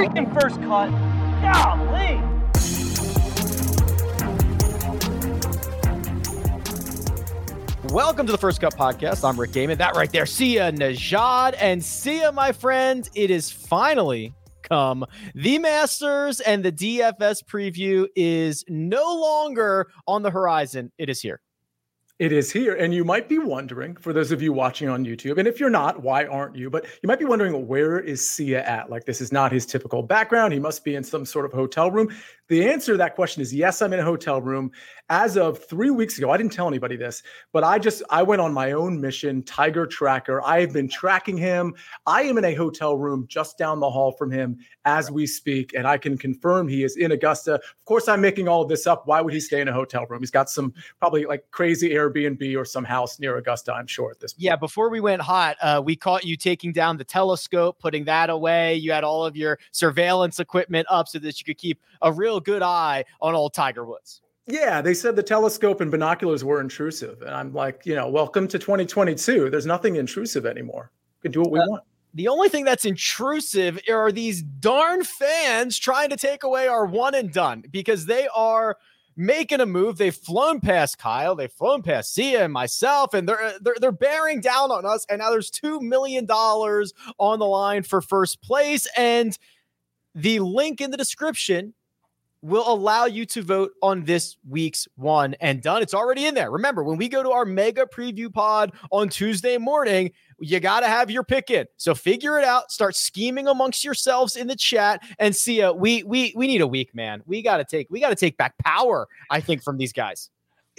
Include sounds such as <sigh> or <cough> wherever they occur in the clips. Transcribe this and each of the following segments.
freaking first cut. Golly. Welcome to the First Cut Podcast. I'm Rick Gehman. That right there, Sia Nejad. And Sia, my friend, it is finally come. The Masters and the DFS preview is no longer on the horizon. It is here. It is here. And you might be wondering, for those of you watching on YouTube, and if you're not, why aren't you? But you might be wondering, where is Sia at? Like, this is not his typical background. He must be in some sort of hotel room. The answer to that question is yes, I'm in a hotel room. As of three weeks ago, I didn't tell anybody this, but I just I went on my own mission, Tiger Tracker. I have been tracking him. I am in a hotel room just down the hall from him as we speak, and I can confirm he is in Augusta. Of course, I'm making all of this up. Why would he stay in a hotel room? He's got some probably like crazy Airbnb or some house near Augusta, I'm sure at this point. Yeah, before we went hot, uh, we caught you taking down the telescope, putting that away. You had all of your surveillance equipment up so that you could keep a real good eye on old Tiger Woods. Yeah, they said the telescope and binoculars were intrusive. And I'm like, you know, welcome to 2022. There's nothing intrusive anymore. We can do what we uh, want. The only thing that's intrusive are these darn fans trying to take away our one and done because they are making a move. They've flown past Kyle, they've flown past Sia and myself, and they're they're they're bearing down on us. And now there's two million dollars on the line for first place. And the link in the description will allow you to vote on this week's one and done. It's already in there. Remember, when we go to our mega preview pod on Tuesday morning, you got to have your pick in. So figure it out. Start scheming amongst yourselves in the chat and see. Uh, we we we need a week, man. We got to take we got to take back power. I think from these guys.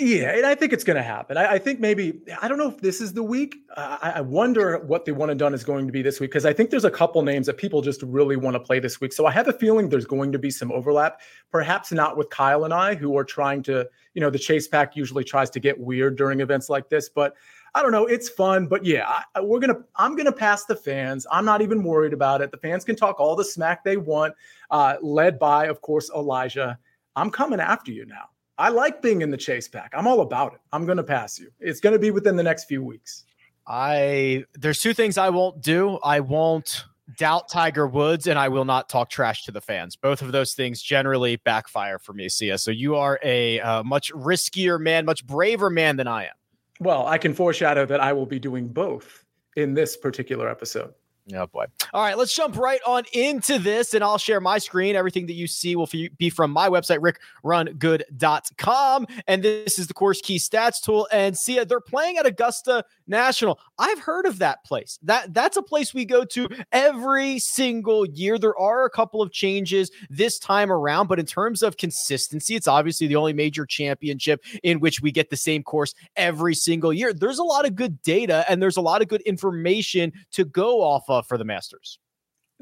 Yeah, and I think it's going to happen. I, I, think maybe I don't know if this is the week. I, I, wonder what the one and done is going to be this week because I think there's a couple names that people just really want to play this week. So I have a feeling there's going to be some overlap. Perhaps not with Kyle and I, who are trying to, you know, the chase pack usually tries to get weird during events like this, but. I don't know. It's fun, but yeah, I, we're gonna. I'm gonna pass the fans. I'm not even worried about it. The fans can talk all the smack they want, uh, led by, of course, Elijah. I'm coming after you now. I like being in the chase pack. I'm all about it. I'm going to pass you. It's going to be within the next few weeks. I there's two things I won't do. I won't doubt Tiger Woods and I will not talk trash to the fans. Both of those things generally backfire for me, Sia. So you are a uh, much riskier man, much braver man than I am. Well, I can foreshadow that I will be doing both in this particular episode. Oh boy. All right, let's jump right on into this and I'll share my screen. Everything that you see will be from my website, rickrungood.com. And this is the course key stats tool. And see, uh, they're playing at Augusta National. I've heard of that place. That that's a place we go to every single year. There are a couple of changes this time around, but in terms of consistency, it's obviously the only major championship in which we get the same course every single year. There's a lot of good data and there's a lot of good information to go off for the Masters.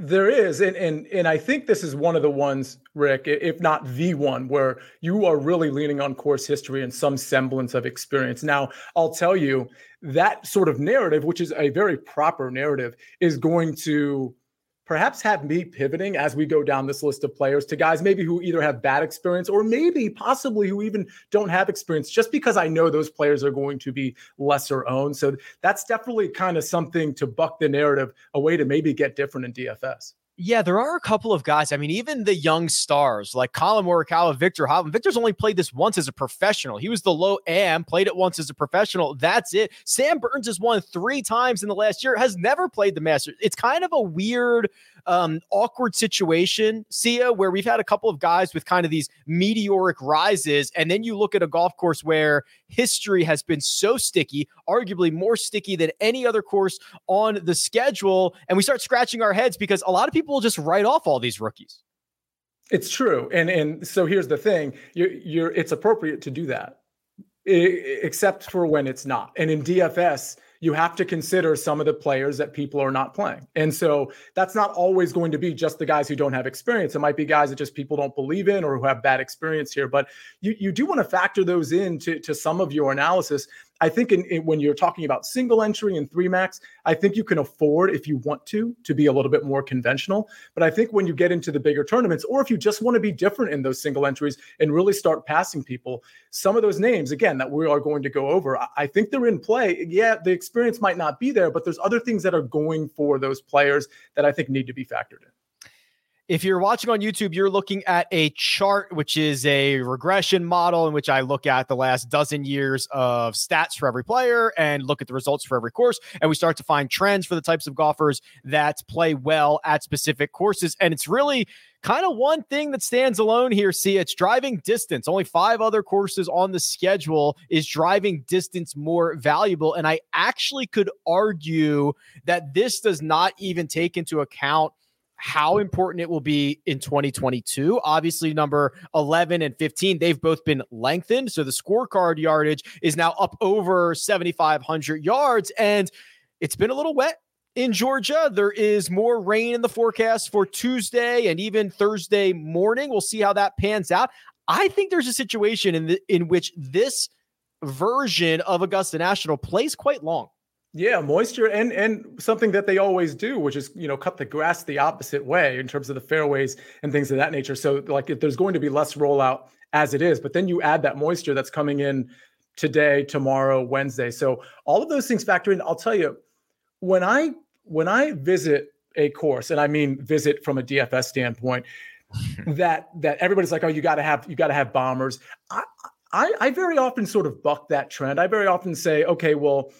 There is, and and and I think this is one of the ones, Rick, if not the one, where you are really leaning on course history and some semblance of experience. Now, I'll tell you that sort of narrative, which is a very proper narrative, is going to perhaps have me pivoting as we go down this list of players to guys maybe who either have bad experience or maybe possibly who even don't have experience just because I know those players are going to be lesser owned. So that's definitely kind of something to buck the narrative, a way to maybe get different in DFS. Yeah, there are a couple of guys. I mean, even the young stars like Collin Morikawa, Viktor Hovland. Viktor's only played this once as a professional. He was the low AM, played it once as a professional. That's it. Sam Burns has won three times in the last year, has never played the Masters. It's kind of a weird um, awkward situation, Sia, where we've had a couple of guys with kind of these meteoric rises. And then you look at a golf course where history has been so sticky, arguably more sticky than any other course on the schedule. And we start scratching our heads because a lot of people just write off all these rookies. It's true. And and so here's the thing. You're you're it's appropriate to do that. except for when it's not. And in DFS, you have to consider some of the players that people are not playing. And so that's not always going to be just the guys who don't have experience. It might be guys that just people don't believe in or who have bad experience here. But you, you do want to factor those into to some of your analysis. I think in, in, when you're talking about single entry and three max, I think you can afford, if you want to, to be a little bit more conventional. But I think when you get into the bigger tournaments, or if you just want to be different in those single entries and really start passing people, some of those names, again, that we are going to go over, I, I think they're in play. Yeah, the experience might not be there, but there's other things that are going for those players that I think need to be factored in. If you're watching on YouTube, you're looking at a chart, which is a regression model in which I look at the last dozen years of stats for every player and look at the results for every course. And we start to find trends for the types of golfers that play well at specific courses. And it's really kind of one thing that stands alone here. Sia, it's driving distance. Only five other courses on the schedule is driving distance more valuable. And I actually could argue that this does not even take into account how important it will be in 2022. Obviously, number 11 and 15, they've both been lengthened. So the scorecard yardage is now up over 7,500 yards. And it's been a little wet in Georgia. There is more rain in the forecast for Tuesday and even Thursday morning. We'll see how that pans out. I think there's a situation in the, in which this version of Augusta National plays quite long. Yeah, moisture and and something that they always do, which is you know cut the grass the opposite way in terms of the fairways and things of that nature. So like if there's going to be less rollout as it is, but then you add that moisture that's coming in today, tomorrow, Wednesday. So all of those things factor in. I'll tell you, when I when I visit a course, and I mean visit from a DFS standpoint, <laughs> that that everybody's like, oh, you got to have you got to have bombers. I, I I very often sort of buck that trend. I very often say, okay, well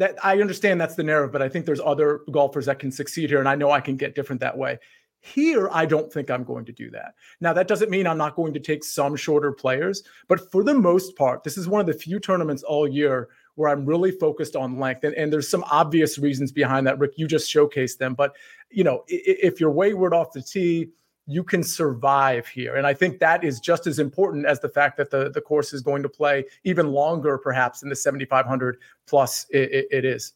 that I understand that's the narrative, but I think there's other golfers that can succeed here, and I know I can get different that way. Here, I don't think I'm going to do that. Now, that doesn't mean I'm not going to take some shorter players, but for the most part, this is one of the few tournaments all year where I'm really focused on length. And, and there's some obvious reasons behind that. Rick, you just showcased them. But, you know, if you're wayward off the tee, you can survive here. And I think that is just as important as the fact that the, the course is going to play even longer, perhaps, than the 7,500 plus it, it, it is.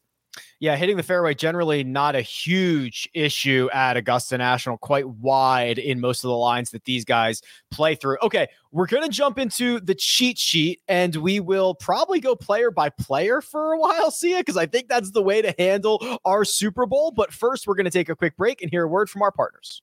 Yeah, hitting the fairway generally not a huge issue at Augusta National, quite wide in most of the lines that these guys play through. Okay, we're going to jump into the cheat sheet and we will probably go player by player for a while, Sia, because I think that's the way to handle our Super Bowl. But first, we're going to take a quick break and hear a word from our partners.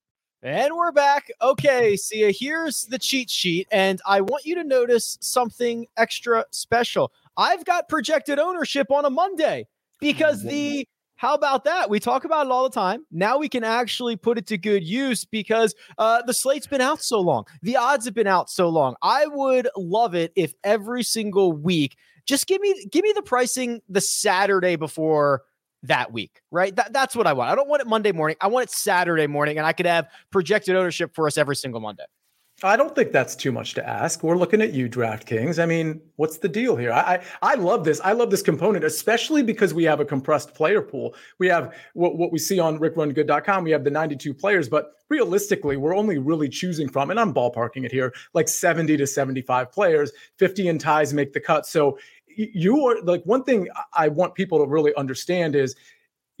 And we're back. Okay, Sia, here's the cheat sheet. And I want you to notice something extra special. I've got projected ownership on a Monday because the how about that? We talk about it all the time. Now we can actually put it to good use because uh, the slate's been out so long. The odds have been out so long. I would love it if every single week, just give me give me the pricing the Saturday before that week, right? That, that's what I want. I don't want it Monday morning. I want it Saturday morning, and I could have projected ownership for us every single Monday. I don't think that's too much to ask. We're looking at you, DraftKings. I mean, what's the deal here? I, I, I love this. I love this component, especially because we have a compressed player pool. We have what, what we see on rickrungood.com. We have the 92 players, but realistically, we're only really choosing from, and I'm ballparking it here, like 70 to 75 players. 50 in ties make the cut. So you are like one thing I want people to really understand is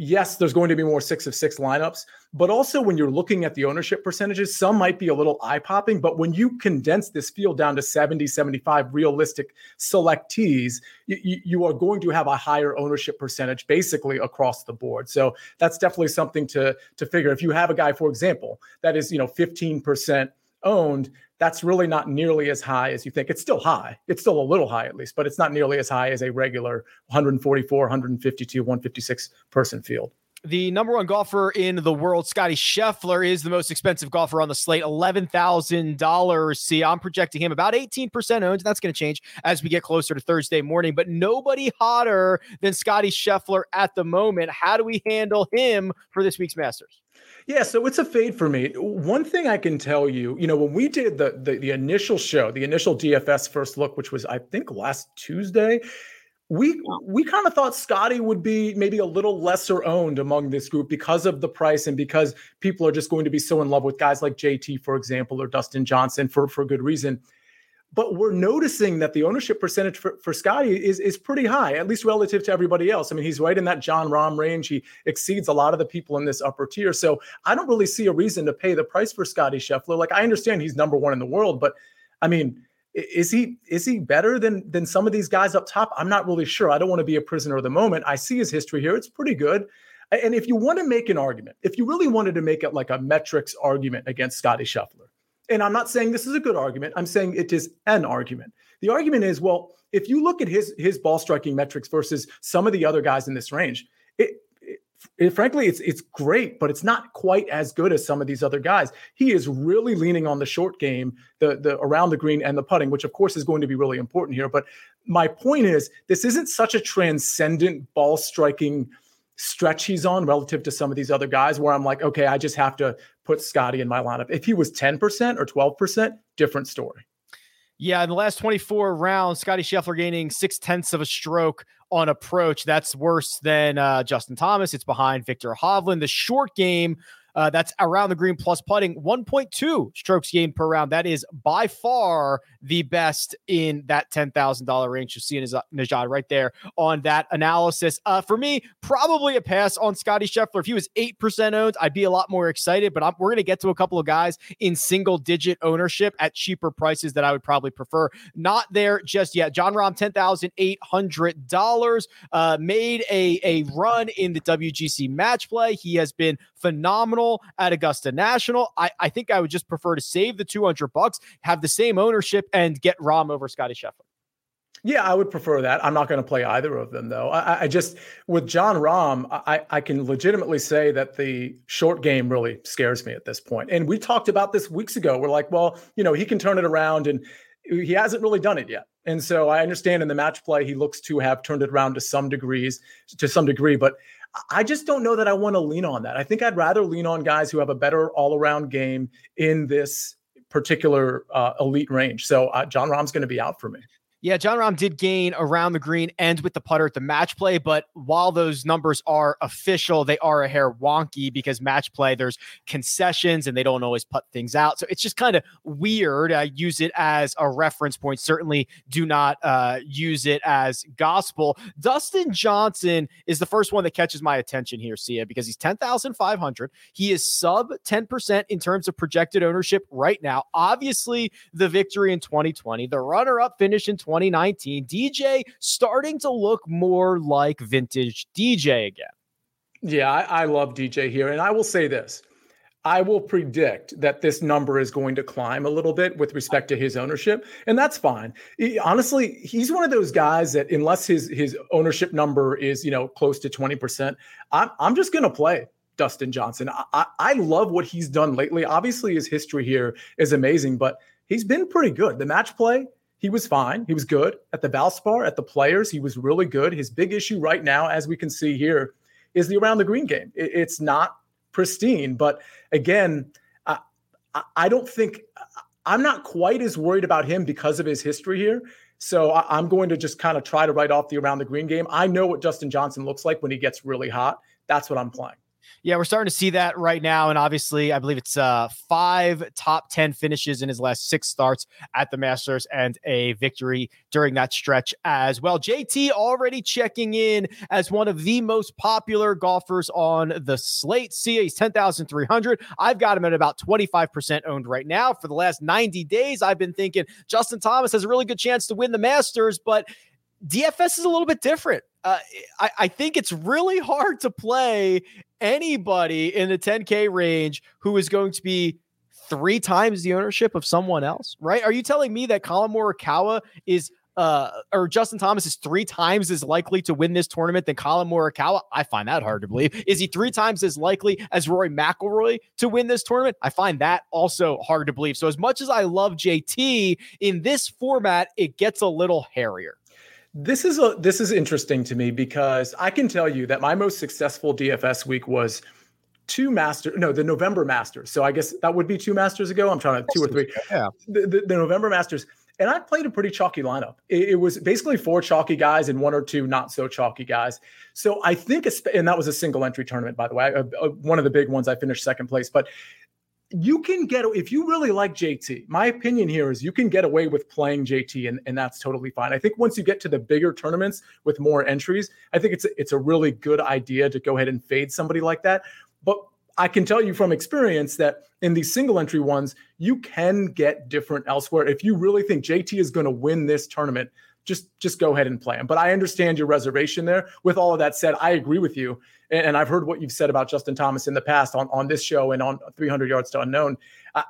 yes, there's going to be more six of six lineups, but also when you're looking at the ownership percentages, some might be a little eye popping. But when you condense this field down to 70, 75 realistic selectees, you, you are going to have a higher ownership percentage basically across the board. So that's definitely something to, to figure. If you have a guy, for example, that is, you know, 15% owned, that's really not nearly as high as you think. It's still high. It's still a little high at least, but it's not nearly as high as a regular 144, 152, 156 person field. The number one golfer in the world, Scottie Scheffler, is the most expensive golfer on the slate, $11,000. Sia, I'm projecting him about 18% owned. That's going to change as we get closer to Thursday morning, but nobody hotter than Scottie Scheffler at the moment. How do we handle him for this week's Masters? Yeah, so it's a fade for me. One thing I can tell you, you know, when we did the, the the, initial show, the initial DFS first look, which was I think last Tuesday, we we kind of thought Scottie would be maybe a little lesser owned among this group because of the price and because people are just going to be so in love with guys like JT, for example, or Dustin Johnson for for good reason. But we're noticing that the ownership percentage for, for Scottie is is pretty high, at least relative to everybody else. I mean, he's right in that Jon Rahm range. He exceeds a lot of the people in this upper tier. So I don't really see a reason to pay the price for Scottie Scheffler. Like I understand he's number one in the world, but I mean is he is he better than than some of these guys up top? I'm not really sure. I don't want to be a prisoner of the moment. I see his history here; it's pretty good. And if you want to make an argument, if you really wanted to make it like a metrics argument against Scottie Scheffler, and I'm not saying this is a good argument, I'm saying it is an argument. The argument is, well, if you look at his his ball striking metrics versus some of the other guys in this range, it it, frankly, it's it's great, but it's not quite as good as some of these other guys. He is really leaning on the short game, the the around the green and the putting, which of course is going to be really important here. But my point is, this isn't such a transcendent ball striking stretch he's on relative to some of these other guys where I'm like, okay, I just have to put Scottie in my lineup. If he was 10% or 12%, different story. Yeah, in the last 24 rounds, Scottie Scheffler gaining six tenths of a stroke on approach. That's worse than uh, Justin Thomas. It's behind Viktor Hovland. The short game uh, that's around the green plus putting 1.2 strokes gained per round. That is by far the best in that $10,000 range. You see Nejad right there on that analysis. Uh, for me, probably a pass on Scottie Scheffler. If he was 8% owned, I'd be a lot more excited, but I'm, we're going to get to a couple of guys in single digit ownership at cheaper prices that I would probably prefer. Not there just yet. Jon Rahm, $10,800, uh, made a, a run in the WGC match play. He has been phenomenal at Augusta National. I, I think I would just prefer to save the 200 bucks, have the same ownership, and get Rahm over Scottie Scheffler. Yeah, I would prefer that. I'm not going to play either of them, though. I, I just, with Jon Rahm, I, I can legitimately say that the short game really scares me at this point. And we talked about this weeks ago. We're like, well, you know, he can turn it around, and he hasn't really done it yet. And so I understand in the match play, he looks to have turned it around to some degrees, to some degree. But I just don't know that I want to lean on that. I think I'd rather lean on guys who have a better all around game in this particular uh, elite range. So uh, Jon Rahm's going to be out for me. Yeah, Jon Rahm did gain around the green and with the putter at the match play, but while those numbers are official, they are a hair wonky because match play, there's concessions and they don't always put things out. So it's just kind of weird. I use it as a reference point. Certainly do not uh, use it as gospel. Dustin Johnson is the first one that catches my attention here, Sia, because he's 10,500. He is sub 10% in terms of projected ownership right now. Obviously, the victory in 2020, the runner up finish in 2020. 2019, DJ starting to look more like vintage DJ again. Yeah, I, I love DJ here. And I will say this I will predict that this number is going to climb a little bit with respect to his ownership, and that's fine. He, honestly, he's one of those guys that unless his his ownership number is you know close to twenty percent, I'm I'm just going to play Dustin Johnson. I, I, I love what he's done lately. Obviously, his history here is amazing, but he's been pretty good. The match play he was fine. He was good at the Valspar, at the players. He was really good. His big issue right now, as we can see here, is the around the green game. It, it's not pristine, but again, I, I don't think I'm not quite as worried about him because of his history here. So I, I'm going to just kind of try to write off the around the green game. I know what Dustin Johnson looks like when he gets really hot. That's what I'm playing. Yeah, we're starting to see that right now. And obviously, I believe it's uh, five top 10 finishes in his last six starts at the Masters and a victory during that stretch as well. JT already checking in as one of the most popular golfers on the slate. Sia, he's 10,300. I've got him at about 25% owned right now. For the last 90 days, I've been thinking Justin Thomas has a really good chance to win the Masters, but DFS is a little bit different. Uh, I, I, think it's really hard to play anybody in the 10K range who is going to be three times the ownership of someone else, right? Are you telling me that Collin Morikawa is uh, or Justin Thomas is three times as likely to win this tournament than Collin Morikawa? I find that hard to believe. Is he three times as likely as Rory McIlroy to win this tournament? I find that also hard to believe. So as much as I love JT in this format, it gets a little hairier. This is a this is interesting to me because I can tell you that my most successful DFS week was two master no the november masters so i guess that would be two masters ago i'm trying to two or three yeah the, the, the november masters and I played a pretty chalky lineup. It, it, was basically four chalky guys and one or two not so chalky guys. So I think, and that was a single entry tournament, by the way, one of the big ones. I finished second place, but you can get if you really like JT. My opinion here is you can get away with playing JT, and, and that's totally fine. I think once you get to the bigger tournaments with more entries, I think it's it's a really good idea to go ahead and fade somebody like that. But I can tell you from experience that in these single entry ones, you can get different elsewhere. If you really think JT is going to win this tournament, just just go ahead and play him. But I understand your reservation there. With all of that said, I agree with you, and, and I've heard what you've said about Justin Thomas in the past on on this show and on 300 yards to unknown. Uh,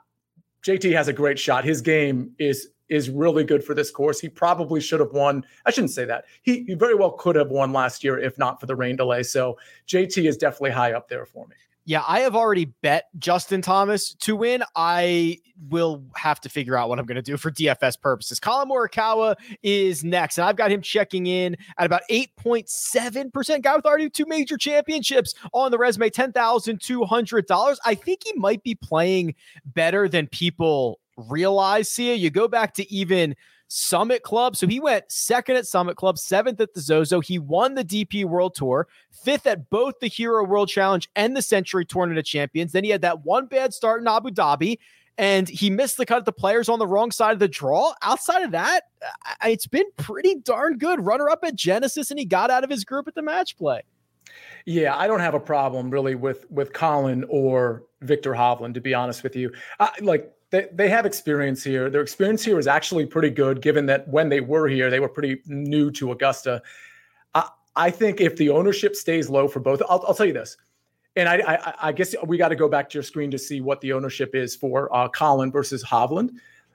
JT has a great shot. His game is is really good for this course. He probably should have won. I shouldn't say that. He, he very well could have won last year if not for the rain delay. So JT is definitely high up there for me. Yeah, I have already bet Justin Thomas to win. I will have to figure out what I'm going to do for DFS purposes. Collin Morikawa is next, and I've got him checking in at about 8.7%. Guy with already two major championships on the resume, $10,200. I think he might be playing better than people realize. Sia, you go back to even Summit Club. So he went second at Summit Club, seventh at the Zozo. He won the DP World Tour, fifth at both the Hero World Challenge and the Sentry Tournament of Champions. Then he had that one bad start in Abu Dhabi and he missed the cut at the players on the wrong side of the draw. Outside of that, it's been pretty darn good. Runner up at Genesis, and he got out of his group at the match play. Yeah, I don't have a problem really with with Collin or Viktor Hovland, to be honest with you. I, like they, they have experience here. Their experience here is actually pretty good, given that when they were here, they were pretty new to Augusta. I, I think if the ownership stays low for both, I'll, I'll tell you this. And I, I, I guess we got to go back to your screen to see what the ownership is for uh, Collin versus Hovland.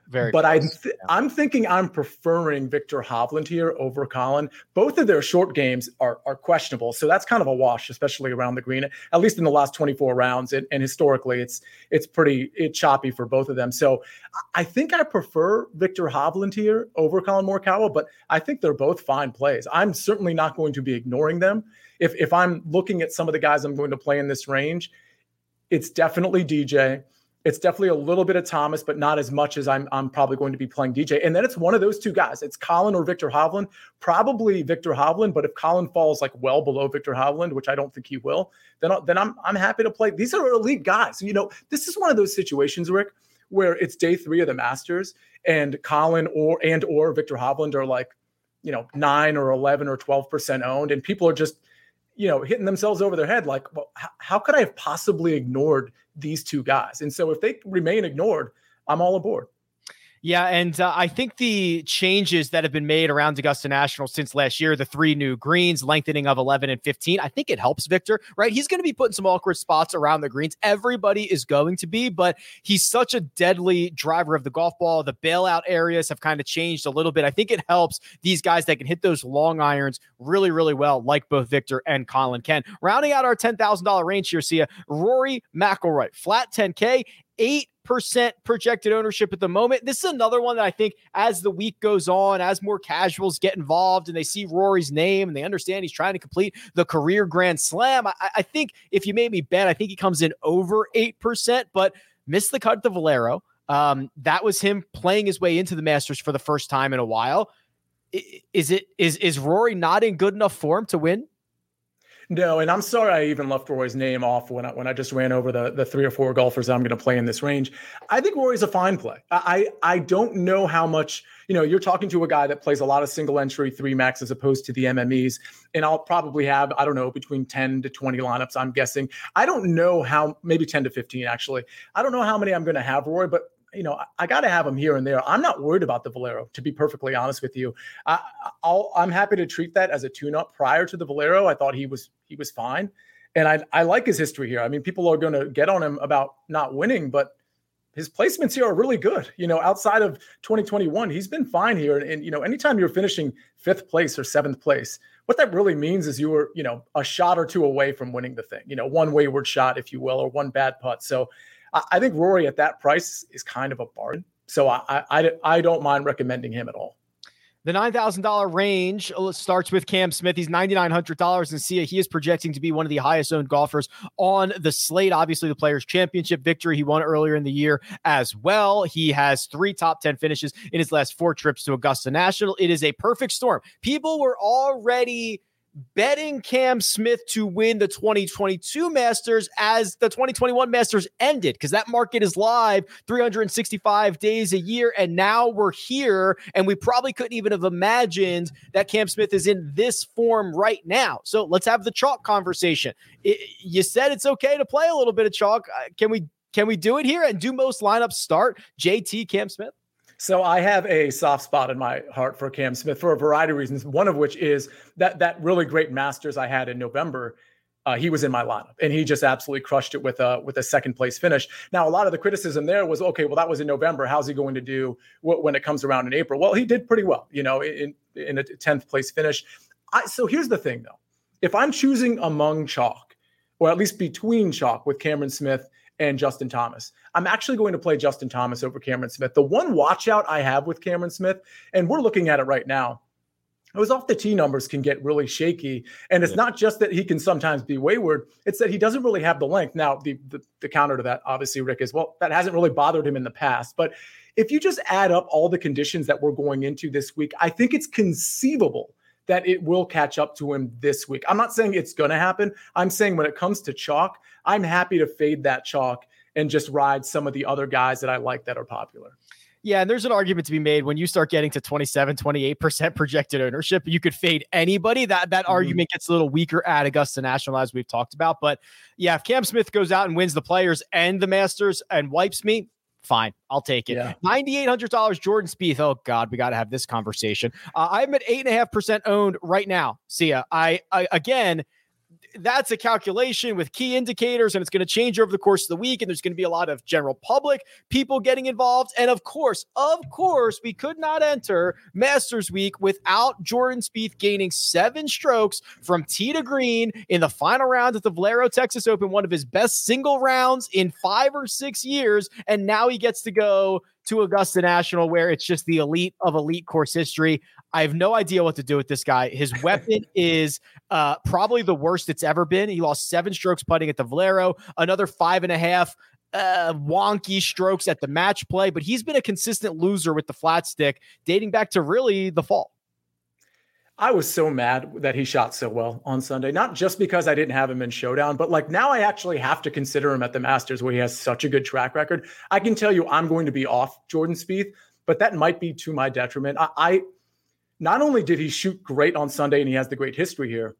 Very but I th- I'm thinking I'm preferring Viktor Hovland here over Collin. Both of their short games are are questionable, so that's kind of a wash, especially around the green. At least in the last 24 rounds, and, and historically, it's it's pretty it choppy for both of them. So I think I prefer Viktor Hovland here over Collin Morikawa, but I think they're both fine plays. I'm certainly not going to be ignoring them. If if I'm looking at some of the guys I'm going to play in this range, it's definitely DJ. It's definitely a little bit of Thomas, but not as much as I'm I'm probably going to be playing DJ. And then it's one of those two guys. It's Collin or Viktor Hovland. Probably Viktor Hovland, but if Collin falls like well below Viktor Hovland, which I don't think he will, then then I'm I'm happy to play. These are elite guys. You know, this is one of those situations, Rick, where it's day three of the Masters, and Collin or and or Viktor Hovland are like, you know, nine or eleven or twelve percent owned, and people are just you know, hitting themselves over their head like, well, how, how could I have possibly ignored these two guys? And so if they remain ignored, I'm all aboard. Yeah, and uh, I think the changes that have been made around Augusta National since last year, the three new greens, lengthening of 11 and 15, I think it helps Viktor, right? He's going to be putting some awkward spots around the greens. Everybody is going to be, but he's such a deadly driver of the golf ball. The bailout areas have kind of changed a little bit. I think it helps these guys that can hit those long irons really, really well, like both Viktor and Colin Ken. Rounding out our $10,000 range here, Sia, Rory McIlroy, flat 10K, eight percent projected ownership at the moment. This is another one that I think as the week goes on, as more casuals get involved and they see Rory's name and they understand he's trying to complete the career Grand Slam, I, I think if you made me bet, I think he comes in over 8%, but missed the cut the Valero. Um, that was him playing his way into the Masters for the first time in a while. Is it is is Rory not in good enough form to win? No, and I'm sorry I even left Rory's name off when I when I just ran over the the three or four golfers I'm going to play in this range. I think Rory's a fine play. I I don't know how much you know. You're talking to a guy that plays a lot of single entry three max as opposed to the MMEs, and I'll probably have I don't know between 10 to 20 lineups. I'm guessing. I don't know how maybe 10 to 15 actually. I don't know how many I'm going to have Rory, but you know, I, got to have him here and there. I'm not worried about the Valero, to be perfectly honest with you. I, I'll, I'm happy to treat that as a tune-up. Prior to the Valero, I thought he was he was fine, and I I like his history here. I mean, people are going to get on him about not winning, but his placements here are really good. You know, outside of 2021, he's been fine here. And, and, you know, anytime you're finishing fifth place or seventh place, what that really means is you were, you know, a shot or two away from winning the thing. You know, one wayward shot, if you will, or one bad putt. So I, I think Rory at that price is kind of a bargain. So I, I I don't mind recommending him at all. The $9,000 range uh, starts with Cam Smith. He's $9,900 and Sia. He is projecting to be one of the highest owned golfers on the slate. Obviously, the Players' Championship victory he won earlier in the year as well. He has three top 10 finishes in his last four trips to Augusta National. It is a perfect storm. People were already betting Cam Smith to win the 2022 Masters as the 2021 Masters ended because that market is live 365 days a year. And now we're here, and we probably couldn't even have imagined that Cam Smith is in this form right now. So let's have the chalk conversation. It, you said it's okay to play a little bit of chalk. Uh, can we? Can we do it here? And do most lineups start JT Cam Smith? So I have a soft spot in my heart for Cam Smith for a variety of reasons. One of which is that that really great Masters I had in November. Uh, he was in my lineup, and he just absolutely crushed it with a with a second place finish. Now, a lot of the criticism there was, okay, well, that was in November. How's he going to do when it comes around in April? Well, he did pretty well, you know, in in a tenth place finish. I, so here's the thing, though: if I'm choosing among chalk, or at least between chalk with Cameron Smith and Justin Thomas. I'm actually going to play Justin Thomas over Cameron Smith. The one watch out I have with Cameron Smith, and we're looking at it right now, those off the tee numbers can get really shaky. And it's yeah. not just that he can sometimes be wayward, it's that he doesn't really have the length. Now, the, the, the counter to that, obviously, Rick, is well, that hasn't really bothered him in the past. But if you just add up all the conditions that we're going into this week, I think it's conceivable that it will catch up to him this week. I'm not saying it's going to happen. I'm saying when it comes to chalk, I'm happy to fade that chalk and just ride some of the other guys that I like that are popular. Yeah, and there's an argument to be made when you start getting to 27, 28% projected ownership, you could fade anybody. That that mm-hmm. argument gets a little weaker at Augusta National as we've talked about, but yeah, if Cam Smith goes out and wins the players and the Masters and wipes me, fine. I'll take it. Yeah. $9,800 Jordan Spieth. Oh, God, we got to have this conversation. Uh, I'm at 8.5% owned right now. Sia. I, I again, that's a calculation with key indicators and it's going to change over the course of the week and there's going to be a lot of general public people getting involved. And of course of course we could not enter masters week without jordan Spieth gaining seven strokes from tee to green in the final round at the valero texas open one of his best single rounds in five or six years. And now he gets to go to Augusta National, where it's just the elite of elite course history. I have no idea what to do with this guy. His <laughs> weapon is uh, probably the worst it's ever been. He lost seven strokes putting at the Valero, another five and a half uh, wonky strokes at the match play, but he's been a consistent loser with the flat stick dating back to really the fall. I was so mad that he shot so well on Sunday, not just because I didn't have him in showdown, but like now I actually have to consider him at the Masters where he has such a good track record. I can tell you I'm going to be off Jordan Spieth, but that might be to my detriment. I, I not only did he shoot great on Sunday and he has the great history here,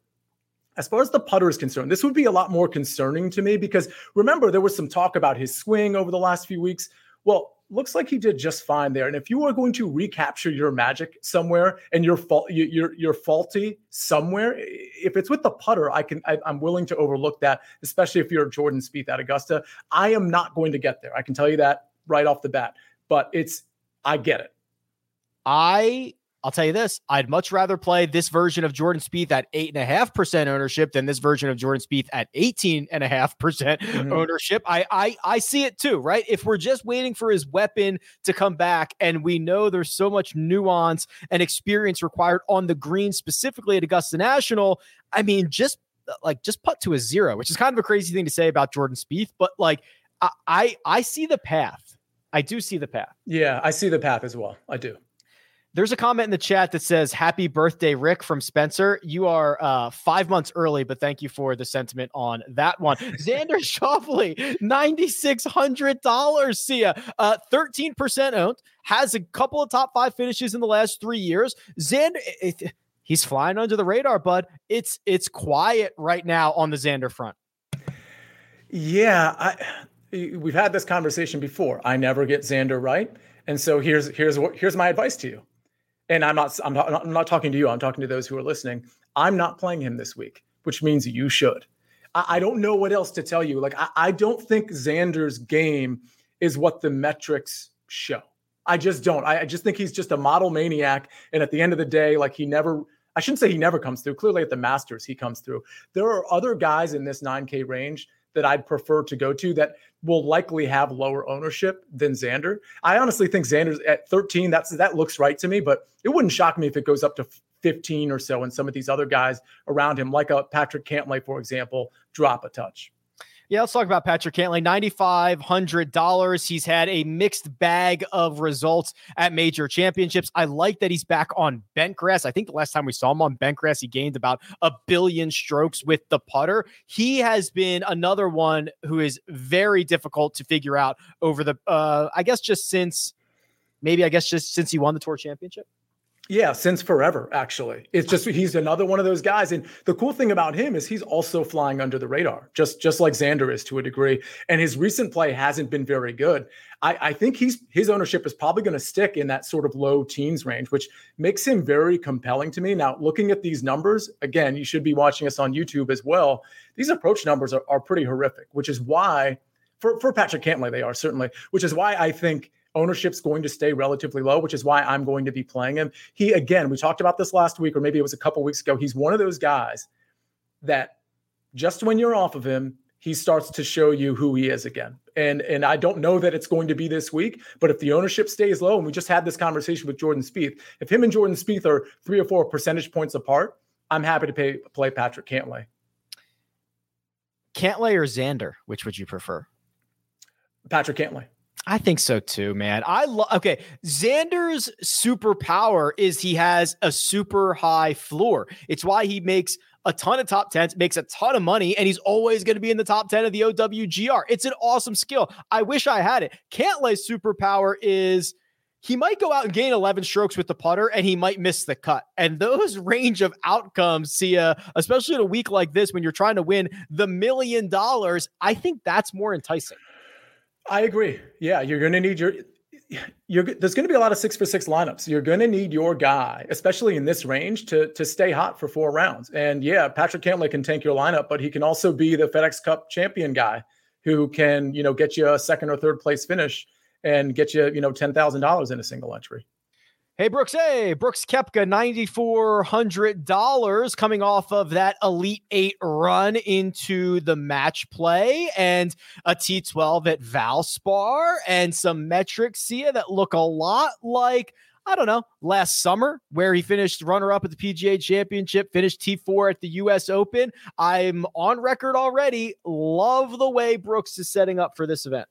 as far as the putter is concerned, this would be a lot more concerning to me because remember, there was some talk about his swing over the last few weeks. Well, looks like he did just fine there. And if you are going to recapture your magic somewhere and you're fault, you're you're faulty somewhere, if it's with the putter, I can I, am willing to overlook that, especially if you're Jordan Spieth at Augusta. I am not going to get there. I can tell you that right off the bat. But it's I get it. I I'll tell you this: I'd much rather play this version of Jordan Spieth at eight and a half percent ownership than this version of Jordan Spieth at eighteen and a half percent mm-hmm. ownership. I, I I see it too, right? If we're just waiting for his weapon to come back, and we know there's so much nuance and experience required on the green, specifically at Augusta National. I mean, just like just put to a zero, which is kind of a crazy thing to say about Jordan Spieth, but like I I, I see the path. I do see the path. Yeah, I see the path as well. I do. There's a comment in the chat that says, Happy birthday, Rick from Spencer. You are uh, five months early, but thank you for the sentiment on that one. <laughs> Xander Schauffele, $9,600. Sia. Uh, 13% owned, has a couple of top five finishes in the last three years. Xander, it, he's flying under the radar, bud. It's it's quiet right now on the Xander front. Yeah, I, we've had this conversation before. I never get Xander right. And so here's here's what here's my advice to you and I'm not, I'm not, I'm not talking to you. I'm talking to those who are listening. I'm not playing him this week, which means you should. I, I don't know what else to tell you. Like, I, I don't think Xander's game is what the metrics show. I just don't. I, I just think he's just a model maniac. And at the end of the day, like he never, I shouldn't say he never comes through. Clearly at the Masters, he comes through. There are other guys in this 9K range that I'd prefer to go to that will likely have lower ownership than Xander. I honestly think Xander's at 13. That's that looks right to me, but it wouldn't shock me if it goes up to 15 or so, and some of these other guys around him, like a Patrick Cantlay, for example, drop a touch. Yeah, let's talk about Patrick Cantlay. $9,500. He's had a mixed bag of results at major championships. I like that he's back on bent grass. I think the last time we saw him on bent grass, he gained about a billion strokes with the putter. He has been another one who is very difficult to figure out over the, uh, I guess, just since maybe, I guess, just since he won the tour championship. Yeah, since forever, actually. It's just he's another one of those guys. And the cool thing about him is he's also flying under the radar, just just like Xander is to a degree. And his recent play hasn't been very good. I, I think he's his ownership is probably going to stick in that sort of low teens range, which makes him very compelling to me. Now, looking at these numbers, again, you should be watching us on YouTube as well. These approach numbers are, are pretty horrific, which is why for, for Patrick Cantlay, they are certainly, which is why I think ownership's going to stay relatively low, which is why I'm going to be playing him. He, again, we talked about this last week, or maybe it was a couple weeks ago. He's one of those guys that just when you're off of him, he starts to show you who he is again. And and I don't know that it's going to be this week, but if the ownership stays low, and we just had this conversation with Jordan Spieth, if him and Jordan Spieth are three or four percentage points apart, I'm happy to pay, play Patrick Cantlay. Cantlay or Xander, which would you prefer? Patrick Cantlay. I think so too, man. I love okay. Xander's superpower is he has a super high floor. It's why he makes a ton of top tens, makes a ton of money, and he's always going to be in the top 10 of the OWGR. It's an awesome skill. I wish I had it. Cantlay's superpower is he might go out and gain 11 strokes with the putter and he might miss the cut. And those <laughs> range of outcomes, Sia, uh, especially in a week like this when you're trying to win the million dollars, I think that's more enticing. I agree. Yeah, you're going to need your. You're, there's going to be a lot of six for six lineups. You're going to need your guy, especially in this range, to to stay hot for four rounds. And yeah, Patrick Cantlay can tank your lineup, but he can also be the FedEx Cup champion guy who can you know get you a second or third place finish and get you you know ten thousand dollars in a single entry. Hey, Brooks. Hey, Brooks Koepka, $9,400 coming off of that Elite Eight run into the match play and a T12 at Valspar and some metrics here that look a lot like, I don't know, last summer where he finished runner up at the PGA Championship, finished T4 at the US Open. I'm on record already. Love the way Brooks is setting up for this event.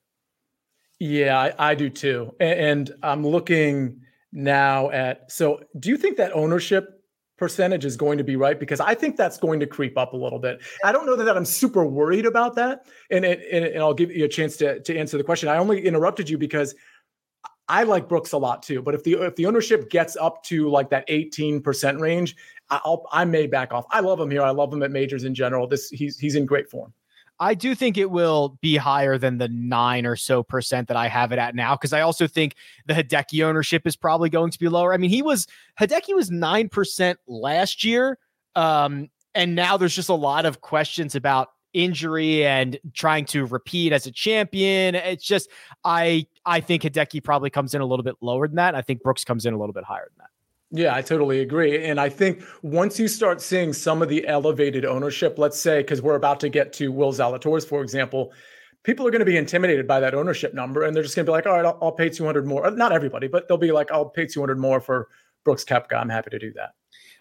Yeah, I, I do too. And, and I'm looking now at so do you think that ownership percentage is going to be right because I think that's going to creep up a little bit. I don't know that, I'm super worried about that, and, it, and and I'll give you a chance to to answer the question. I only interrupted you because I like Brooks a lot too, but if the if the ownership gets up to like that 18% range, I'll I may back off. I love him here. I love him at majors in general. This he's he's in great form. I do think it will be higher than the nine or so percent that I have it at now. Cause I also think the Hideki ownership is probably going to be lower. I mean, he was Hideki was 9% last year. Um, and now there's just a lot of questions about injury and trying to repeat as a champion. It's just I I think Hideki probably comes in a little bit lower than that. I think Brooks comes in a little bit higher than that. Yeah, I totally agree. And I think once you start seeing some of the elevated ownership, let's say, because we're about to get to Will Zalatoris, for example, people are going to be intimidated by that ownership number. And they're just going to be like, all right, I'll, I'll pay 200 more. Not everybody, but they'll be like, I'll pay 200 more for Brooks Koepka. I'm happy to do that.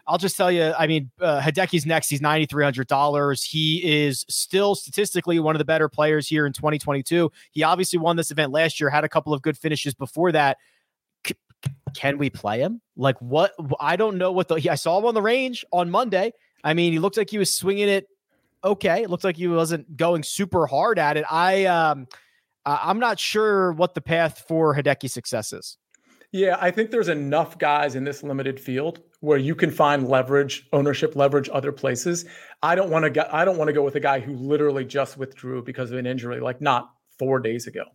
I'll just tell you, I mean, uh, Hideki's next. He's $9,300. He is still statistically one of the better players here in 2022. He obviously won this event last year, had a couple of good finishes before that can we play him? Like what? I don't know what the. I saw him on the range on Monday. I mean, he looked like he was swinging it okay. It looked like he wasn't going super hard at it. I um, I'm not sure what the path for Hideki success is. Yeah, I think there's enough guys in this limited field where you can find leverage, ownership leverage other places. I don't want to get I don't want to go with a guy who literally just withdrew because of an injury like not 4 days ago.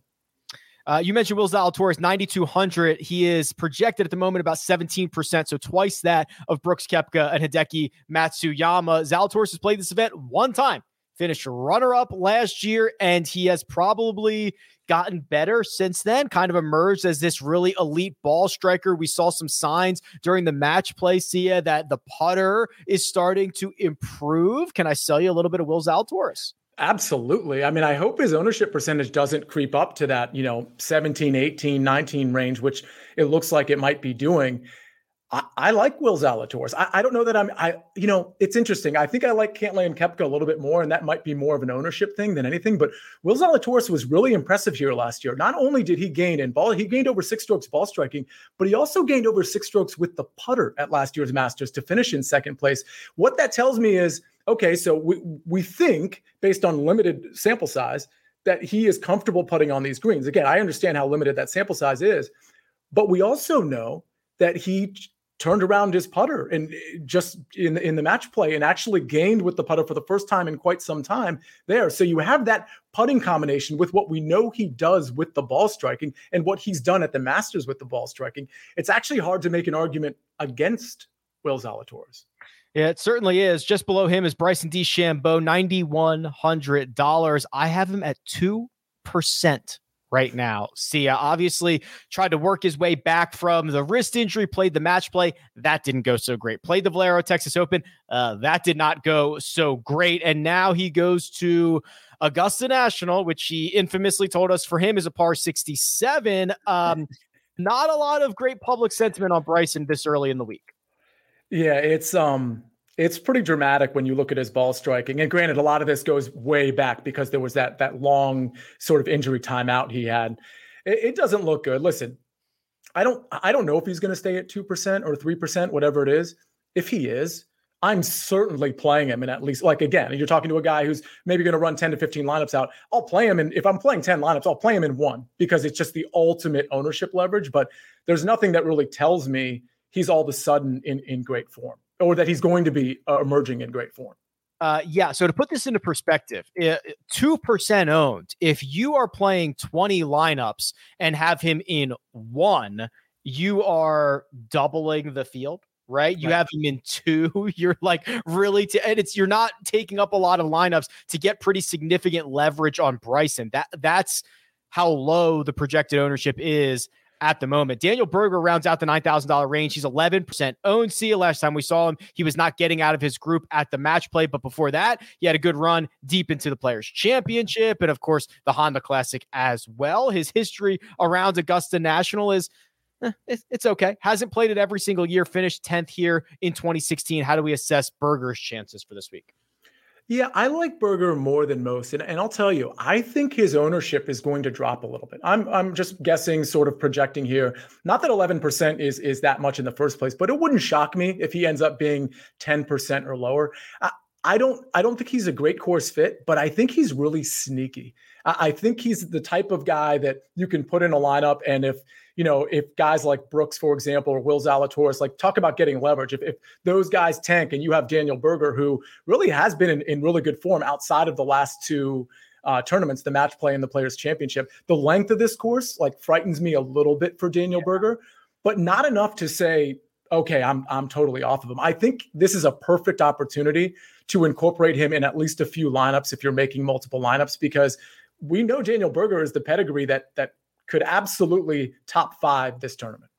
Uh, you mentioned Will Zalatoris, 9,200. He is projected at the moment about 17%, so twice that of Brooks Koepka and Hideki Matsuyama. Zalatoris has played this event one time. finished runner up last year, and he has probably gotten better since then, kind of emerged as this really elite ball striker. We saw some signs during the match play, Sia, that the putter is starting to improve. Can I sell you a little bit of Will Zalatoris? Absolutely. I mean, I hope his ownership percentage doesn't creep up to that, you know, 17, 18, 19 range, which it looks like it might be doing. I, I like Will Zalatoris. I, I, don't know that I'm. I you know it's interesting. I think I like Cantlay and Koepka a little bit more, and that might be more of an ownership thing than anything. But Will Zalatoris was really impressive here last year. Not only did he gain in ball, he gained over six strokes ball striking, but he also gained over six strokes with the putter at last year's Masters to finish in second place. What that tells me is okay. So we we think based on limited sample size that he is comfortable putting on these greens. Again, I understand how limited that sample size is, but we also know that he turned around his putter and eh, just in in the match play and actually gained with the putter for the first time in quite some time there. So you have that putting combination with what we know he does with the ball striking and what he's done at the Masters with the ball striking. It's actually hard to make an argument against Will Zalatoris. Yeah, it certainly is. Just below him is Bryson DeChambeau, $9,100. I have him at 2% right now. Sia obviously tried to work his way back from the wrist injury, played the match play. That didn't go so great. Played the Valero Texas Open. Uh, that did not go so great. And now he goes to Augusta National, which he infamously told us for him is a par 67. Um, not a lot of great public sentiment on Bryson this early in the week. Yeah, it's um it's pretty dramatic when you look at his ball striking. And granted, a lot of this goes way back because there was that that long sort of injury timeout he had. It, it doesn't look good. Listen, I don't I don't know if he's going to stay at two percent or three percent, whatever it is. If he is, I'm certainly playing him. And at least, like again, you're talking to a guy who's maybe going to run 10 to 15 lineups out. I'll play him, and if I'm playing 10 lineups, I'll play him in one because it's just the ultimate ownership leverage. But there's nothing that really tells me he's all of a sudden in in great form or that he's going to be uh, emerging in great form? Uh, yeah. So to put this into perspective, two percent owned. If you are playing twenty lineups and have him in one, you are doubling the field, right? You right. have him in two. <laughs> You're like really, to, and it's you're not taking up a lot of lineups to get pretty significant leverage on Bryson. That that's how low the projected ownership is at the moment. Daniel Berger rounds out the $9,000 range. He's 11% owned. Sia, last time we saw him, he was not getting out of his group at the match play. But before that, he had a good run deep into the Players' Championship and, of course, the Honda Classic as well. His history around Augusta National is. Eh, it's okay. Hasn't played it every single year. Finished 10th here in 2016. How do we assess Berger's chances for this week? Yeah, I like Berger more than most. And, and I'll tell you, I think his ownership is going to drop a little bit. I'm I'm just guessing, sort of projecting here. Not that 11% is is that much in the first place, but it wouldn't shock me if he ends up being 10% or lower. I, I don't I don't think he's a great course fit, but I think he's really sneaky. I, I think he's the type of guy that you can put in a lineup, and if you know, if guys like Brooks, for example, or Will Zalatoris, like talk about getting leverage. If, if those guys tank and you have Daniel Berger, who really has been in, in really good form outside of the last two uh, tournaments, the match play and the Players Championship, the length of this course like frightens me a little bit for Daniel yeah. Berger, but not enough to say, okay, I'm I'm totally off of him. I think this is a perfect opportunity to incorporate him in at least a few lineups if you're making multiple lineups because we know Daniel Berger is the pedigree that that could absolutely top five this tournament.